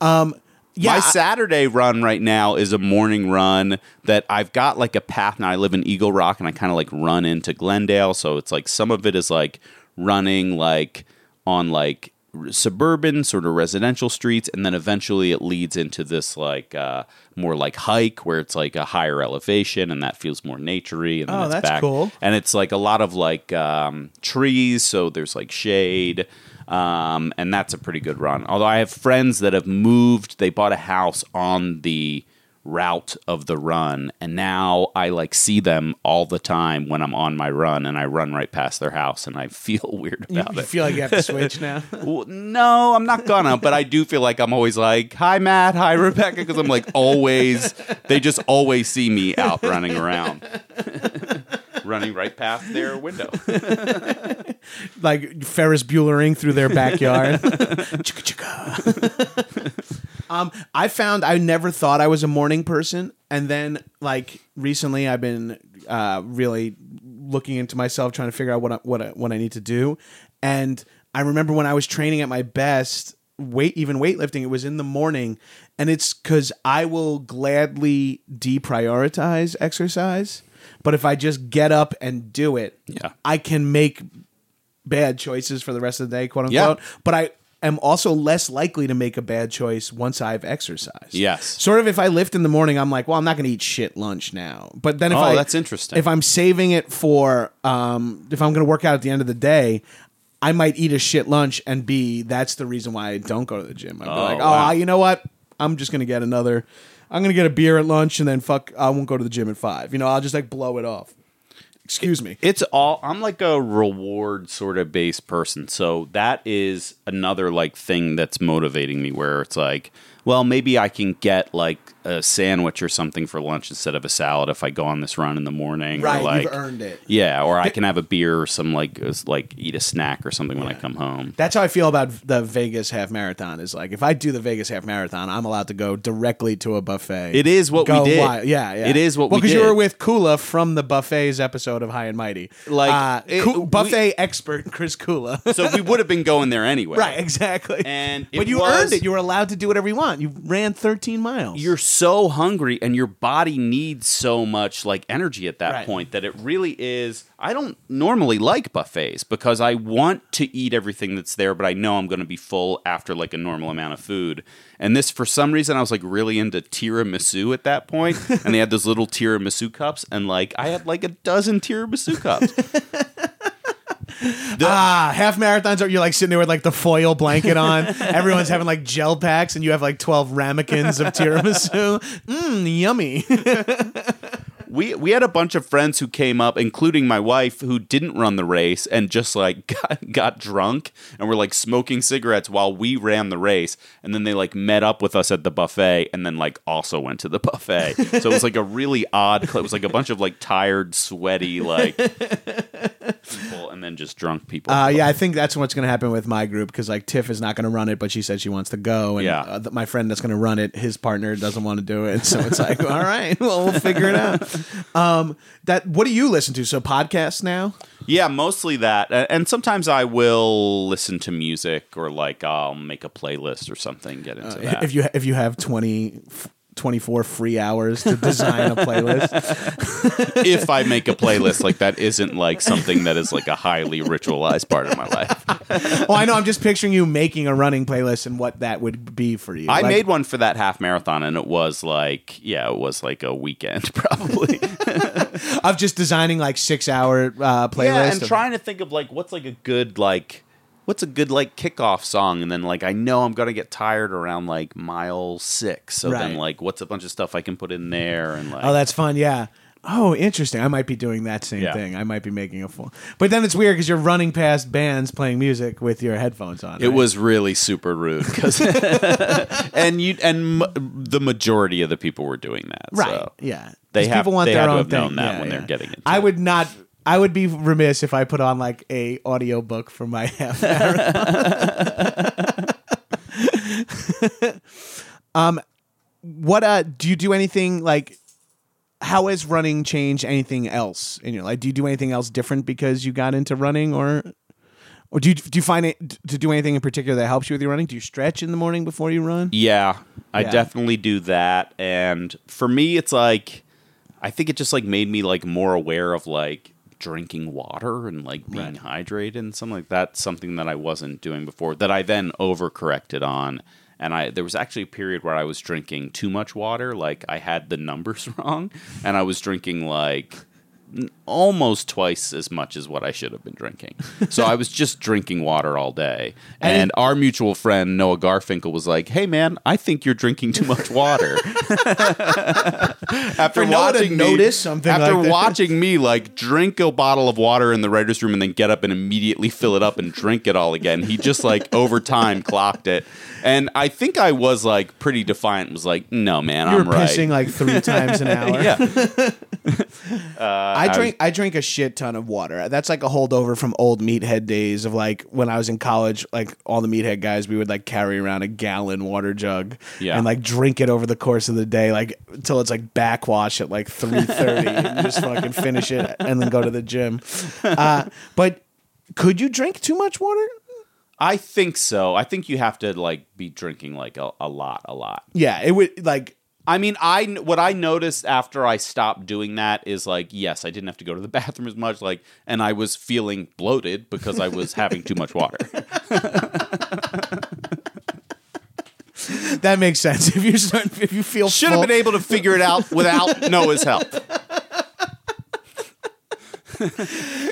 Um, yeah, My Saturday run right now is a morning run that I've got like a path now. I live in Eagle Rock and I kind of like run into Glendale. So it's like some of it is like running like on like suburban sort of residential streets and then eventually it leads into this like uh more like hike where it's like a higher elevation and that feels more naturey and then Oh, it's that's back cool. and it's like a lot of like um, trees so there's like shade um, and that's a pretty good run although i have friends that have moved they bought a house on the route of the run and now i like see them all the time when i'm on my run and i run right past their house and i feel weird about you it feel like you have to switch now. well, no, I'm not gonna, but I do feel like I'm always like, "Hi, Matt. Hi, Rebecca," because I'm like always. They just always see me out running around, running right past their window. like Ferris Buellering through their backyard. Um, I found I never thought I was a morning person, and then like recently, I've been uh, really looking into myself, trying to figure out what I, what I, what I need to do. And I remember when I was training at my best, weight even weightlifting, it was in the morning, and it's because I will gladly deprioritize exercise. But if I just get up and do it, Yeah. I can make bad choices for the rest of the day, quote Yeah. unquote. But I am also less likely to make a bad choice once I've exercised. Yes. Sort of if I lift in the morning, I'm like, well, I'm not going to eat shit lunch now. But then if Oh, I that's interesting. If I'm saving it for um if I'm going to work out at the end of the day, I might eat a shit lunch and be that's the reason why I don't go to the gym. I'd be Oh, like, wow. oh, you know what? I'm just going to get another I'm going to get a beer at lunch and then fuck I won't go to the gym at 5. You know, I'll just like blow it off. Excuse me. It's all I'm like a reward sort of based person. So that is another like thing that's motivating me where it's like, well, maybe I can get like a sandwich or something for lunch instead of a salad if I go on this run in the morning. Right, or like, you've earned it. Yeah, or I can have a beer or some like like eat a snack or something when I come home. That's how I feel about the Vegas half marathon. Is like if I do the Vegas half marathon, I'm allowed to go directly to a buffet. It is what we did. wild. Yeah, yeah. It is what well, we because you were with Kula from the buffets episode of High and Mighty, Like, uh, it- Ku- we- buffet expert Chris Kula. So we would have been going there anyway. right, exactly. And but you was- earned it. You were allowed to do whatever you want. You ran 13 miles. you're so hungry and your body needs so much like energy at that Right. point that it really is I don't normally like buffets because I want to eat everything that's there but I know I'm going to be full after like a normal amount of food. And this for some reason I was like really into tiramisu at that point and they had those little tiramisu cups and like I had like a dozen tiramisu cups. Ah, half marathons are you're like sitting there with like the foil blanket on. Everyone's having like gel packs, and you have like twelve ramekins of tiramisu. Mmm, yummy. we we had a bunch of friends who came up, including my wife, who didn't run the race and just like got, got drunk and were like smoking cigarettes while we ran the race, and then they like met up with us at the buffet and then like also went to the buffet. so it was like a really odd. It was like a bunch of like tired, sweaty like people, and then just drunk people. Uh, yeah, I think that's what's going to happen with my group because like Tiff is not going to run it, but she said she wants to go, and Yeah. uh, th- my friend that's going to run it, his partner doesn't want to do it, so it's like, all right, well, we'll figure it out. Um, that what do you listen to? So podcasts now? Yeah, mostly that. And sometimes I will listen to music or like I'll make a playlist or something, get into that. Uh, If you if you have 20, f- 24 free hours to design a playlist, if I make a playlist, like that isn't like something that is like a highly ritualized part of my life. well, I know I'm just picturing you making a running playlist and what that would be for you. I Like, made one for that half marathon and it was like, yeah, it was like a weekend probably. of just designing like six hour uh, playlist. yeah, and of- trying to think of like what's like a good like what's a good like kickoff song and then like I know I'm gonna get tired around like mile six. So Right. then like what's a bunch of stuff I can put in there and like Oh, that's fun. Yeah. Oh, interesting. I might be doing that same Yeah. thing. I might be making a full. But then it's weird because you're running past bands playing music with your headphones on. It right? was really super rude because, and you and m- the majority of the people were doing that. right. So. Yeah. They 'Cause have- people want they their had to own have thing. known that Yeah, when they're yeah. getting into I it. would not. I would be remiss if I put on like a audiobook for my half marathon. um, what uh? Do you do anything like? How has running changed anything else in your life? Do you do anything else different because you got into running, or or do you do you find it to do anything in particular that helps you with your running? Do you stretch in the morning before you run? Yeah, I Yeah. definitely do that. And for me, it's like I think it just like made me like more aware of like drinking water and like being hydrated and something like that. Something that I wasn't doing before that I then overcorrected on. And I there was actually a period where I was drinking too much water. Like I had the numbers wrong, and I was drinking like almost twice as much as what I should have been drinking. So I was just drinking water all day. And- And our mutual friend Noah Garfinkel was like, "Hey man, I think you're drinking too much water." after For Noah watching me, something after like watching me like drink a bottle of water in the writers' room and then get up and immediately fill it up and drink it all again, he just like over time clocked it. And I think I was like pretty defiant. Was like, "No man, You I'm right." pissing like three times an hour. yeah, uh, I drink I drink a shit ton of water. That's like a holdover from old meathead days of like when I was in college, like all the meathead guys, we would like carry around a gallon water jug Yeah. and like drink it over the course of the day, like until it's like backwash at like three thirty and just fucking finish it and then go to the gym. Uh, but could you drink too much water? I think so. I think you have to like be drinking like a, a lot, a lot. Yeah, it would like I mean, I what I noticed after I stopped doing that is like, yes, I didn't have to go to the bathroom as much, like, and I was feeling bloated because I was having too much water. that makes sense. If you start if you feel Should have been able to figure it out without Noah's help.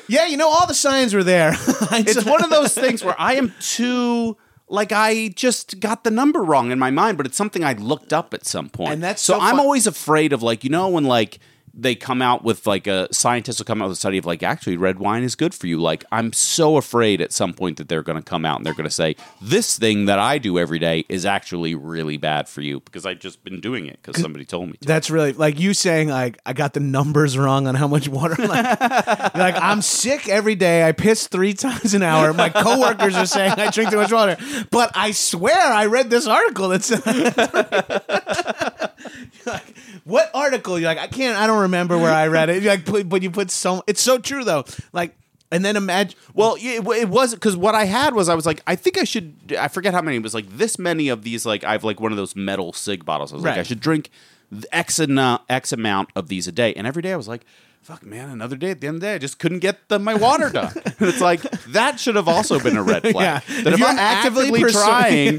Yeah, you know all the signs were there. It's one of those things where I am too like I just got the number wrong in my mind, but it's something I looked up at some point. And that's so, so I'm always afraid of like you know when like they come out with like a scientist will come out with a study of like actually red wine is good for you. Like I'm so afraid at some point that they're going to come out and they're going to say this thing that I do every day is actually really bad for you because I've just been doing it because somebody told me to. That's really like you saying like I got the numbers wrong on how much water. Like, like I'm sick every day. I piss three times an hour. My coworkers are saying I drink too much water, but I swear I read this article that said. Like, what article? You're like I can't. I don't remember where I read it. You're like, but you put so. It's so true though. Like, and then imagine. Well, it, it was because what I had was I was like, I think I should. I forget how many. It was like this many of these. Like I have like one of those metal SIGG bottles. I was like, Right. I should drink x amount, x amount of these a day, and every day I was like. Fuck man, another day. At the end of the day, I just couldn't get the, my water done. And it's like that should have also been a red flag. Yeah. That If if, you're I'm actively actively, pursuing- trying,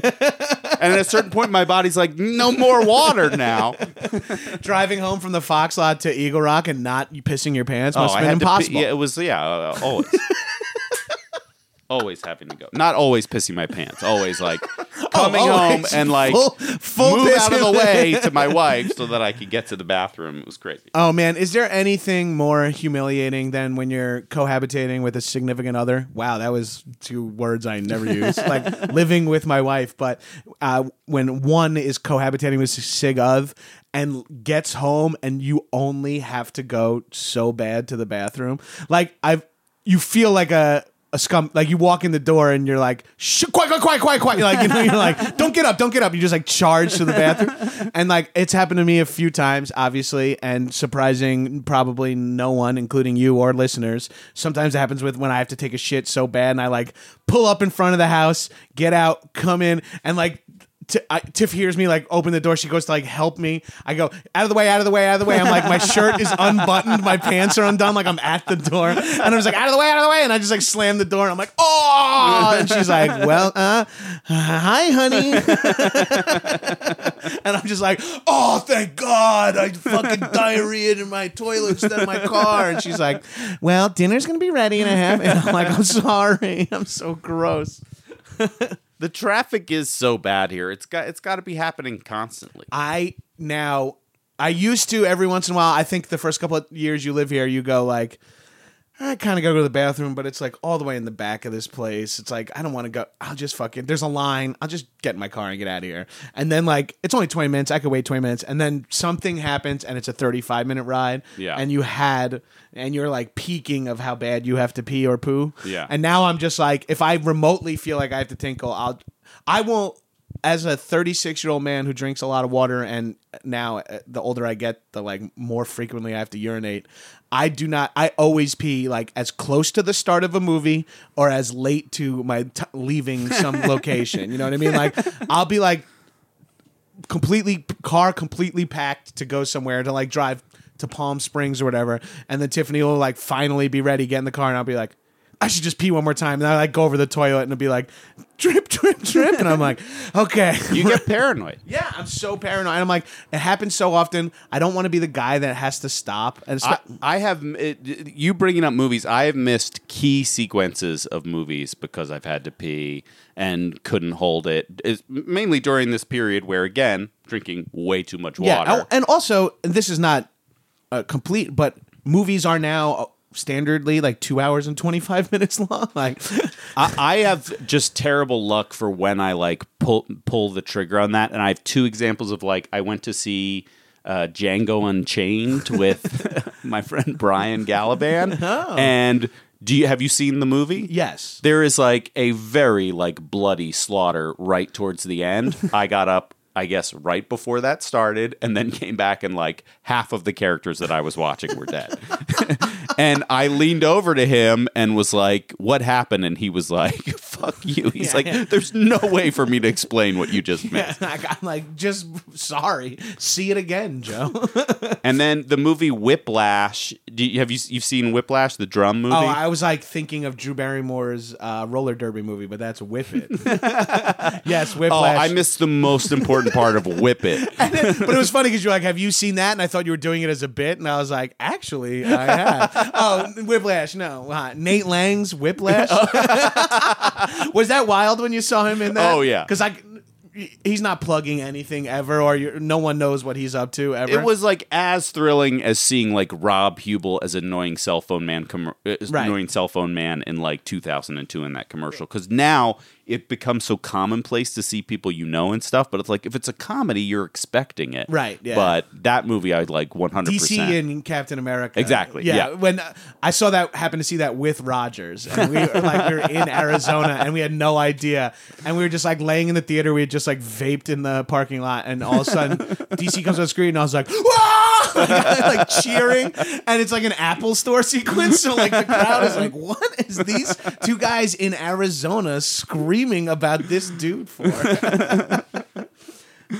and at a certain point, my body's like, no more water now. driving home from the Fox lot to Eagle Rock and not pissing your pants must Oh, have been impossible. yeah, it was yeah, uh, always. always having to go. Not always pissing my pants. Always like coming home always. and like Full- full move out of the way to my wife so that I could get to the bathroom. It was crazy. Oh man, is there anything more humiliating than when you're cohabitating with a significant other? Wow, that was two words I never use. like living with my wife, but uh, when one is cohabitating with sig of and gets home and you only have to go so bad to the bathroom. Like I've you feel like a a scum like you walk in the door and you're like Shh, quiet quiet quiet quiet quiet you're like you know you're like don't get up don't get up. You just like charge to the bathroom. And like it's happened to me a few times obviously and surprising probably no one including you or listeners. Sometimes it happens with when I have to take a shit so bad and I like pull up in front of the house get out come in and like T- I, Tiff hears me like open the door. She goes to like help me. I go out of the way, out of the way, out of the way. I'm like my shirt is unbuttoned, my pants are undone. Like I'm at the door, and I'm just like out of the way, out of the way, and I just like slam the door. And I'm like, oh, and she's like, well, uh, hi, honey, and I'm just like, oh, thank God, I fucking diarrhea in my toilet instead of my car. And she's like, well, dinner's gonna be ready in a half. And I'm like, I'm sorry, I'm so gross. The traffic is so bad here. It's got it's got to be happening constantly. I now I used to every once in a while. I think the first couple of years you live here, you go like, I kind of go to the bathroom, but it's like all the way in the back of this place. It's like I don't want to go. I'll just fucking. There's a line. I'll just get in my car and get out of here. And then like it's only 20 minutes. I could wait 20 minutes, and then something happens, and it's a 35 minute ride. Yeah. And you had, and you're like peaking of how bad you have to pee or poo. Yeah. And now I'm just like, if I remotely feel like I have to tinkle, I'll, I won't. As a 36 year old man who drinks a lot of water, and now uh, the older I get, the like more frequently I have to urinate. I do not. I always pee like as close to the start of a movie or as late to my t- leaving some location. You know what I mean? Like I'll be like completely car completely packed to go somewhere to like drive to Palm Springs or whatever, and then Tiffany will like finally be ready, get in the car, and I'll be like, I should just pee one more time, and I like go over the toilet and it'll be like drip, drip, drip, and I'm like, okay, You get paranoid. yeah, I'm so paranoid. And I'm like, it happens so often. I don't want to be the guy that has to stop. And I, not, I have it, you bringing up movies. I have missed key sequences of movies because I've had to pee and couldn't hold it. It's mainly during this period where, again, drinking way too much water. yeah, and also this is not uh, complete, but movies are now standardly like two hours and 25 minutes long. Like, I, I have just terrible luck for when I like pull pull the trigger on that, and I have two examples of like I went to see uh, Django Unchained with my friend Brian Galaban, oh. and do you have you seen the movie? yes. There is like a very like bloody slaughter right towards the end. I got up, I guess, right before that started, and then came back and like half of the characters that I was watching were dead. and I leaned over to him and was like, "What happened?" And he was like, "Fuck you." He's Yeah, like, yeah. "There's no way for me to explain what you just missed." Like, I'm like, just sorry. See it again, Joe. And then the movie Whiplash. Do you, have you you've seen Whiplash, the drum movie? oh, I was like thinking of Drew Barrymore's uh, roller derby movie, but that's Whip It. yes, Whiplash. Oh, I missed the most important part of Whip It. but it was funny because you're like, "Have you seen that?" And I thought you were doing it as a bit, and I was like, "Actually, I have." oh, Whiplash, no, uh, Nate Lang's Whiplash. was that wild when you saw him in that? Oh, yeah. because I. He's not plugging anything ever, or no one knows what he's up to ever. It was like as thrilling as seeing like Rob Huebel as annoying cell phone man, com- uh, Right. annoying cell phone man in like 2002 in that commercial. Because now it becomes so commonplace to see people you know and stuff. But it's like if it's a comedy, you're expecting it, Right, yeah. But that movie, I like 100. DC and Captain America. Exactly, yeah. When uh, I saw that, happened to see that with Rogers, and we were like, we were in Arizona, and we had no idea, and we were just like laying in the theater. We had just like vaped in the parking lot, and all of a sudden, DC comes on screen, and I was like, "Whoa!" like cheering, and it's like an Apple Store sequence. So like the crowd is like, "What is these two guys in Arizona screaming about this dude for?"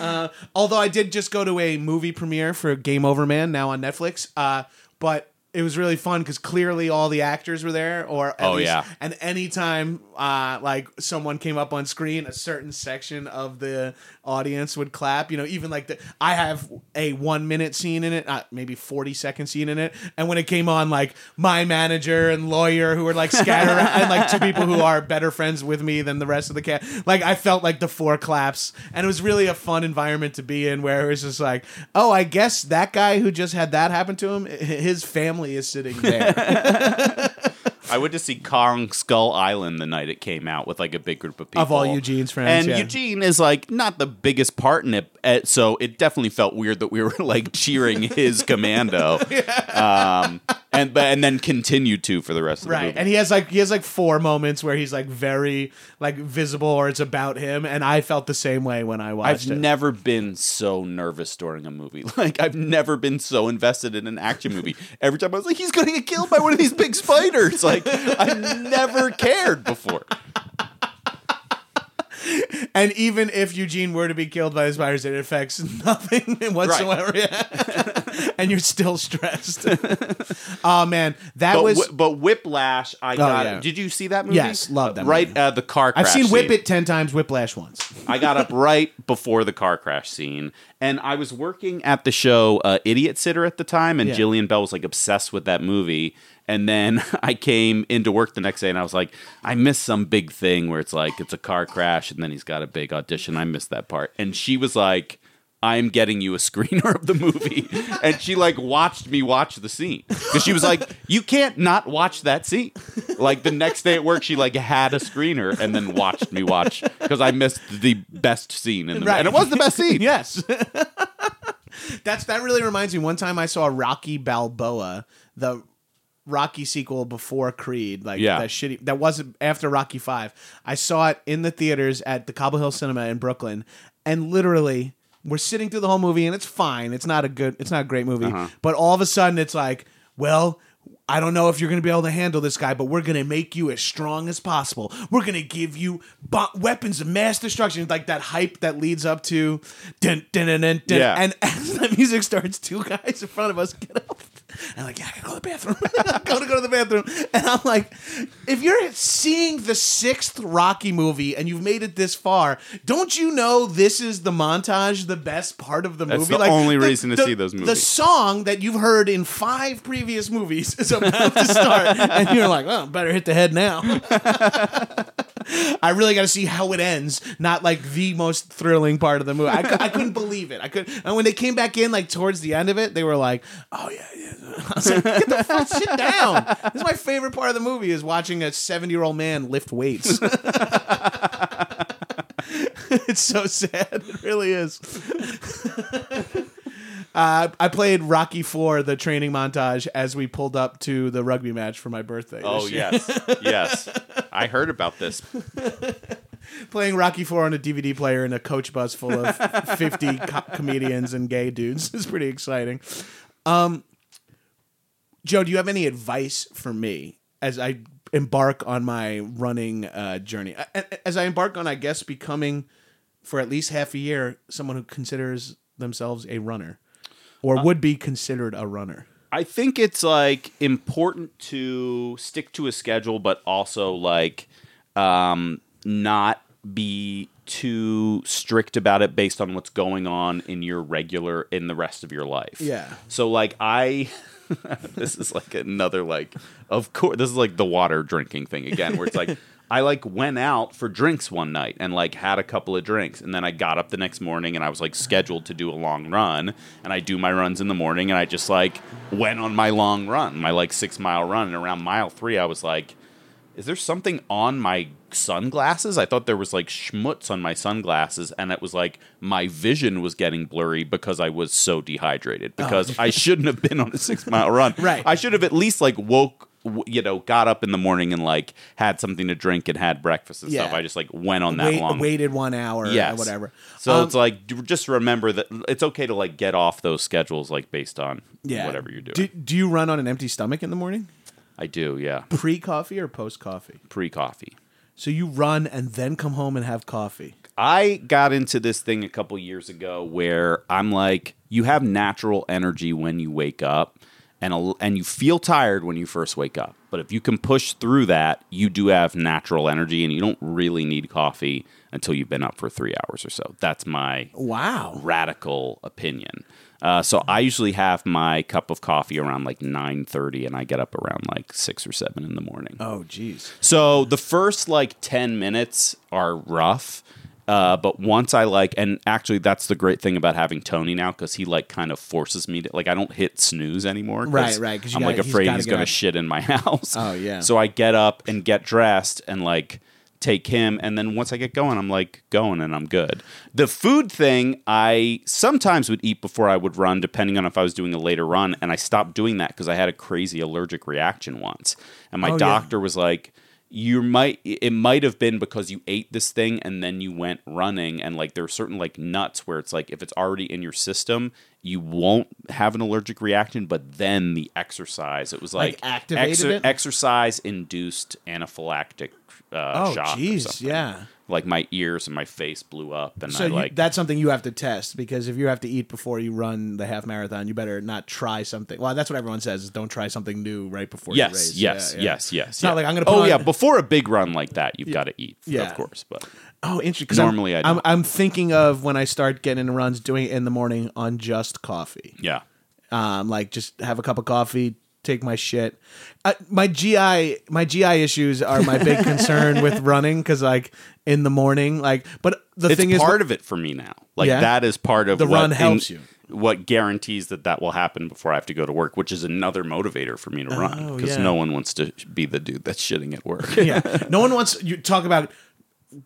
Uh, although I did just go to a movie premiere for Game Over Man now on Netflix, uh, but it was really fun because clearly all the actors were there. Or at Oh, least- yeah. and anytime uh, like someone came up on screen, a certain section of the audience would clap. You know, even like the I have a one minute scene in it, uh, maybe forty second scene in it, and when it came on, like my manager and lawyer who were like scattered and like two people who are better friends with me than the rest of the cast, like I felt like the four claps, and it was really a fun environment to be in, where it was just like, oh, I guess that guy who just had that happen to him, his family is sitting there. I went to see Kong Skull Island the night it came out with like a big group of people Of all Eugene's friends, and yeah. Eugene is like not the biggest part in it, eh, so it definitely felt weird that we were like cheering his commando. Um, and but and then continued to for the rest of the Right, movie. and he has like he has like four moments where he's like very like visible or it's about him, and I felt the same way when I watched I've it. never been so nervous during a movie. Like I've never been so invested in an action movie. Every time I was like, he's gonna get killed by one of these big spiders. Like I've never cared before. and even if Eugene were to be killed by the spiders, it affects nothing whatsoever. Yeah. and you're still stressed. oh man, that But, was. But Whiplash, I got. yeah. Did you see that movie? Yes, love that Right, uh, the car. crash I've seen Whip scene. It ten times, Whiplash once. I got up right before the car crash scene, and I was working at the show uh, Idiot Sitter at the time, and Yeah. Jillian Bell was like obsessed with that movie. And then I came into work the next day, and I was like, I missed some big thing where it's like it's a car crash, and then he's got a big audition. I missed that part, and she was like. I'm getting you a screener of the movie. and she like watched me watch the scene. Because she was like, You can't not watch that scene. Like the next day at work, she like had a screener and then watched me watch because I missed the best scene in the Right. And it was the best scene. yes. That's that really reminds me. One time I saw Rocky Balboa, the Rocky sequel before Creed, like Yeah. that shitty. That wasn't after Rocky Five. I saw it in the theaters at the Cobble Hill Cinema in Brooklyn, and literally we're sitting through the whole movie, and it's fine. It's not a good. It's not a great movie, Uh-huh. but all of a sudden it's like, well. I don't know if you're going to be able to handle this guy, but we're going to make you as strong as possible. We're going to give you bo- weapons of mass destruction, like that hype that leads up to dun, dun, dun, dun, dun. Yeah. And as the music starts, two guys in front of us get up. And I'm like, yeah, I gotta go to the bathroom. Going to go to the bathroom. And I'm like, if you're seeing the sixth Rocky movie and you've made it this far, don't you know this is the montage, the best part of the That's movie? the only reason to see those movies. The song that you've heard in five previous movies is about to start. and you're like, well, better hit the head now. I really got to see how it ends, not like the most thrilling part of the movie. I, I couldn't believe it. I could, and when they came back in, like towards the end of it, they were like, "Oh yeah, yeah." I was like, "Get the fuck, sit down." This is my favorite part of the movie is watching a seventy year old man lift weights. it's so sad. It really is. Uh, I played Rocky Four, the training montage, as we pulled up to the rugby match for my birthday. Oh yes, yes. I heard about this. playing Rocky Four on a DVD player in a coach bus full of fifty co- comedians and gay dudes is pretty exciting. Um, Joe, do you have any advice for me as I embark on my running uh, journey? As I embark on, I guess, becoming for at least half a year someone who considers themselves a runner or would be considered a runner. I think it's like important to stick to a schedule, but also like um, not be too strict about it based on what's going on in your regular in the rest of your life. Yeah. So like I this is like another like of course this is like the water drinking thing again where it's like I like went out for drinks one night and like had a couple of drinks and then I got up the next morning and I was like scheduled to do a long run and I do my runs in the morning and I just like went on my long run, my like 6 mile run and around mile 3 I was like is there something on my sunglasses? I thought there was like schmutz on my sunglasses, and it was like my vision was getting blurry because I was so dehydrated. Because I shouldn't have been on a six mile run. Right. I should have at least like woke, you know, got up in the morning and like had something to drink and had breakfast and stuff. I just like went on that Wait, long. waited one hour or whatever. So Um, it's like just remember that it's okay to like get off those schedules like based on yeah. whatever you're doing. Do, do you run on an empty stomach in the morning? I do, yeah. Pre coffee or post coffee? Pre coffee. So you run and then come home and have coffee. I got into this thing a couple years ago where I'm like, you have natural energy when you wake up, and a, and you feel tired when you first wake up. But if you can push through that, you do have natural energy, and you don't really need coffee until you've been up for three hours or so. That's my Wow. radical opinion. Uh, so I usually have my cup of coffee around like nine thirty, and I get up around like six or seven in the morning. Oh, jeez. So the first like 10 minutes are rough. Uh, but once I like, and actually, that's the great thing about having Tony now because he like kind of forces me to like I don't hit snooze anymore. Right, right, 'cause I'm gotta- like afraid gotta he's gonna up. shit in my house. Oh, yeah. So I get up and get dressed and like take him, and then once I get going, I'm like going and I'm good. The food thing, I sometimes would eat before I would run, depending on if I was doing a later run, and I stopped doing that because I had a crazy allergic reaction once, and my Oh, yeah. doctor was like. You might it might have been because you ate this thing and then you went running and like there are certain like nuts where it's like if it's already in your system you won't have an allergic reaction but then the exercise it was Like like, activated it? exercise induced anaphylactic uh, Oh, shock. jeez, yeah. Like my ears and my face blew up, and So I you, like that's something you have to test because if you have to eat before you run the half marathon, you better not try something. Well, that's what everyone says: is don't try something new right before you yes, race. yes, Yeah, yeah. yes, yes. It's not like I'm gonna Oh on- yeah, before a big run like that, you've got to eat, Yeah. of course. But Oh, interesting. 'cause Normally I I'm, I'm don't. I'm thinking of when I start getting into runs, doing it in the morning on just coffee. yeah, um, like just have a cup of coffee, take my shit. Uh, my GI, my GI issues are my big concern with running because like in the morning, like. But the it's thing is, part of it for me now. Like Yeah? that is part of The what run helps you. What guarantees that that will happen before I have to go to work, which is another motivator for me to run Oh, because yeah. no one wants to be the dude that's shitting at work. yeah, no one wants you talk about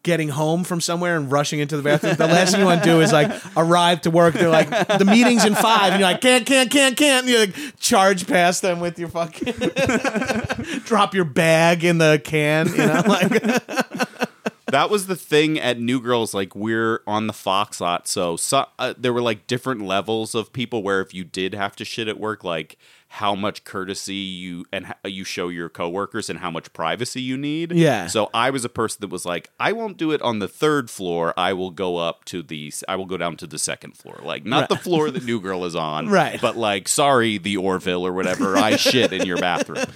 getting home from somewhere and rushing into the bathroom. The last thing you want to do is like arrive to work. They're like the meeting's in five, and you're like can't, can't, can't, can't. And you like charge past them with your fucking drop your bag in the can. You know, like that was the thing at New Girls. Like we're on the Fox lot, so, so uh, there were like different levels of people where if you did have to shit at work, like how much courtesy you and you show your coworkers and how much privacy you need. Yeah. So I was a person that was like, I won't do it on the third floor. I will go up to the. I will go down to the second floor, like not the floor that New Girl is on, Right. But like, sorry, the Orville or whatever. I shit in your bathroom.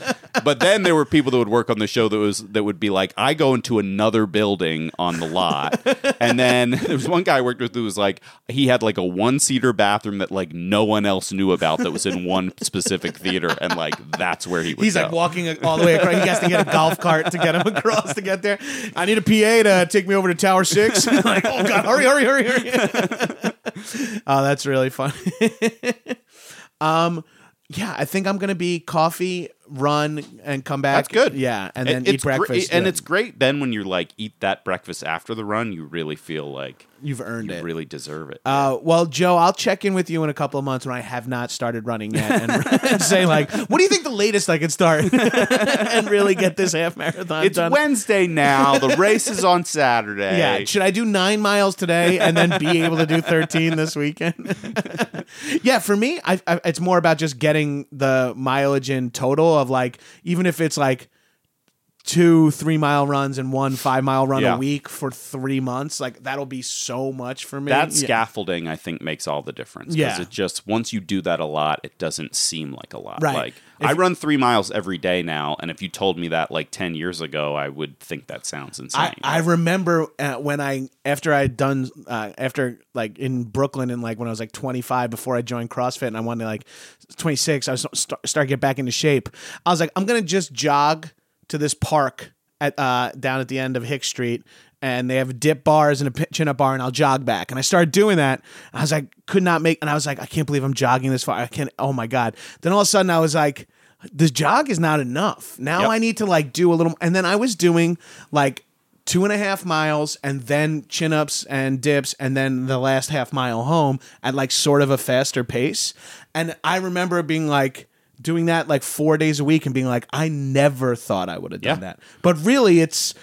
But then there were people that would work on the show that was that would be like, I go into another building on the lot, and then there was one guy I worked with who was like, he had like a one seater bathroom that like no one else knew about that was in one specific theater, and like that's where he would. He's go. like walking all the way across. He has to get a golf cart to get him across to get there. I need a PA to take me over to Tower Six. like, oh god, hurry, hurry, hurry, hurry. oh, that's really funny. um, yeah, I think I'm gonna be coffee, run, and come back. That's good. Yeah, and then eat breakfast. and yeah. it's great then when you're like eat that breakfast after the run, you really feel like you've earned you it. really deserve it. Uh, well, Joe, I'll check in with you in a couple of months when I have not started running yet, and, and say like, what do you think the latest I could start and really get this half marathon done? it's done? Wednesday now. The race is on Saturday. Yeah, should I do nine miles today and then be able to do thirteen this weekend? yeah, for me, I, I, it's more about just getting the mileage in total of like, even if it's like two three mile runs and one five mile run Yeah. a week for three months, like that'll be so much for me. that Yeah. scaffolding I think makes all the difference. Yeah. it just once you do that a lot, it doesn't seem like a lot. Right. Like If- I run three miles every day now, and if you told me that like ten years ago, I would think that sounds insane. I, I remember uh, when I after I'd done uh, after like in Brooklyn and like when I was like 25 before I joined CrossFit and I wanted to like 26 I was st- start get back into shape. I was like I'm gonna just jog to this park at uh, down at the end of Hicks Street and they have dip bars and a chin up bar and I'll jog back and I started doing that. I was like could not make and I was like I can't believe I'm jogging this far. I can't. Oh my god. Then all of a sudden I was like this jog is not enough. Now Yep. I need to like do a little and then I was doing like two and a half miles and then chin ups and dips and then the last half mile home at like sort of a faster pace. And I remember being like doing that like four days a week and being like, I never thought I would have done Yeah. that. But really, it's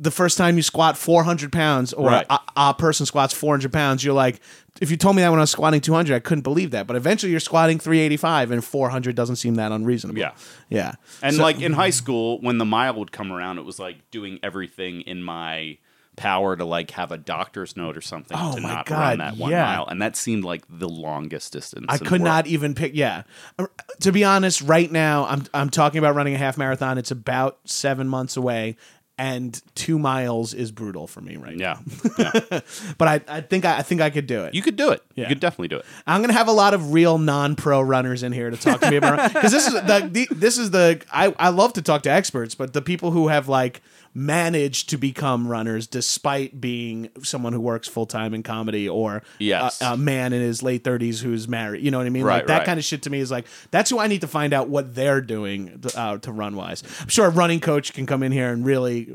the first time you squat 400 pounds or Right. a, a person squats 400 pounds, you're like, if you told me that when I was squatting 200, I couldn't believe that. But eventually you're squatting 385 and 400 doesn't seem that unreasonable. Yeah. Yeah. And So- like in high school, when the mile would come around, it was like doing everything in my power to like have a doctor's note or something Oh to my not God, run that one yeah. mile, and that seemed like the longest distance. I could not even pick. Yeah, Uh, to be honest, right now I'm I'm talking about running a half marathon. It's about seven months away, and two miles is brutal for me right now. Yeah, yeah. But I, I think I, I think I could do it. you could do it. Yeah. You could definitely do it. I'm gonna have a lot of real non-pro runners in here to talk to me about because this is the, the this is the I I love to talk to experts, but the people who have like managed to become runners despite being someone who works full time in comedy or Yes. a, a man in his late 30s who's married. You know what I mean? Right, like that right. kind of shit to me is like that's who I need to find out what they're doing to, uh, to run wise. I'm sure a running coach can come in here and really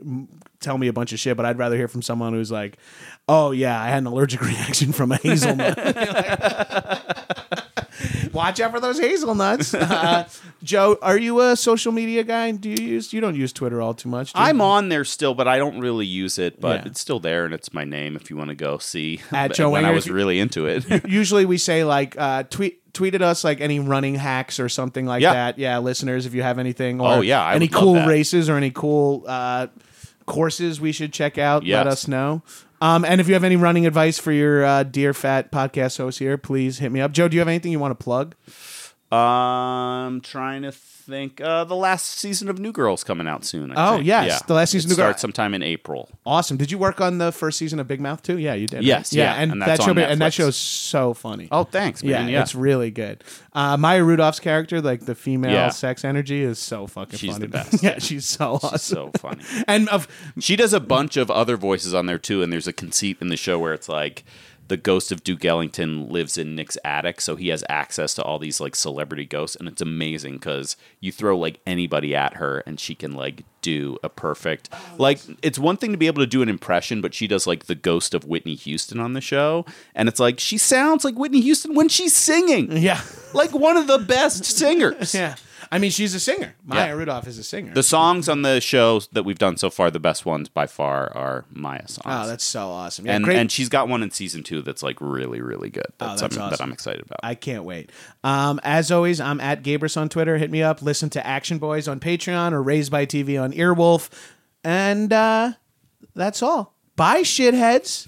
tell me a bunch of shit, but I'd rather hear from someone who's like, "Oh yeah, I had an allergic reaction from a hazelnut." Watch out for those hazelnuts. Uh, Joe, are you a social media guy? Do you use? You don't use Twitter all too much. I'm on there still, but I don't really use it. But Yeah. it's still there, and it's my name if you want to go see. At Joe Wengert, I was really into it. Usually we say like uh, tweet tweeted us like any running hacks or something like Yeah. that. Yeah, listeners, if you have anything or Oh, yeah, I any cool races or any cool uh, courses we should check out, let us know. Um, and if you have any running advice for your uh, dear fat podcast host here, please hit me up. Joe, do you have anything you want to plug? Um, trying to think. Uh, the last season of New Girls coming out soon. I Oh, think. yes, yeah. the last season It of New Girl- starts sometime in April. Awesome. Did you work on the first season of Big Mouth too? Yeah, you did. right? Yes, yeah, and, and that show and that show's so funny. Oh, thanks, yeah, man. Yeah, it's really good. Uh, Maya Rudolph's character, like the female Yeah. sex energy, is so fucking She's funny. the best. yeah, she's so awesome. She's so funny. and of She does a bunch of other voices on there too, and there's a conceit in the show where it's like the ghost of Duke Ellington lives in Nick's attic, so he has access to all these like celebrity ghosts, and it's amazing because you throw like anybody at her, and she can like do a perfect oh, like. It's one thing to be able to do an impression, but she does like the ghost of Whitney Houston on the show, and it's like she sounds like Whitney Houston when she's singing, yeah, like one of the best singers. yeah. I mean, she's a singer. Maya Yeah. Rudolph is a singer. The songs on the show that we've done so far, the best ones by far are Maya songs. oh, that's so awesome. Yeah, and great. and she's got one in season two that's like really really good. That's, Oh, that's something that awesome. I'm excited about. I can't wait. Um, as always, I'm at Gabrus on Twitter. Hit me up. Listen to Action Boys on Patreon or Raised by TV on Earwolf. And uh, that's all. Bye, shitheads.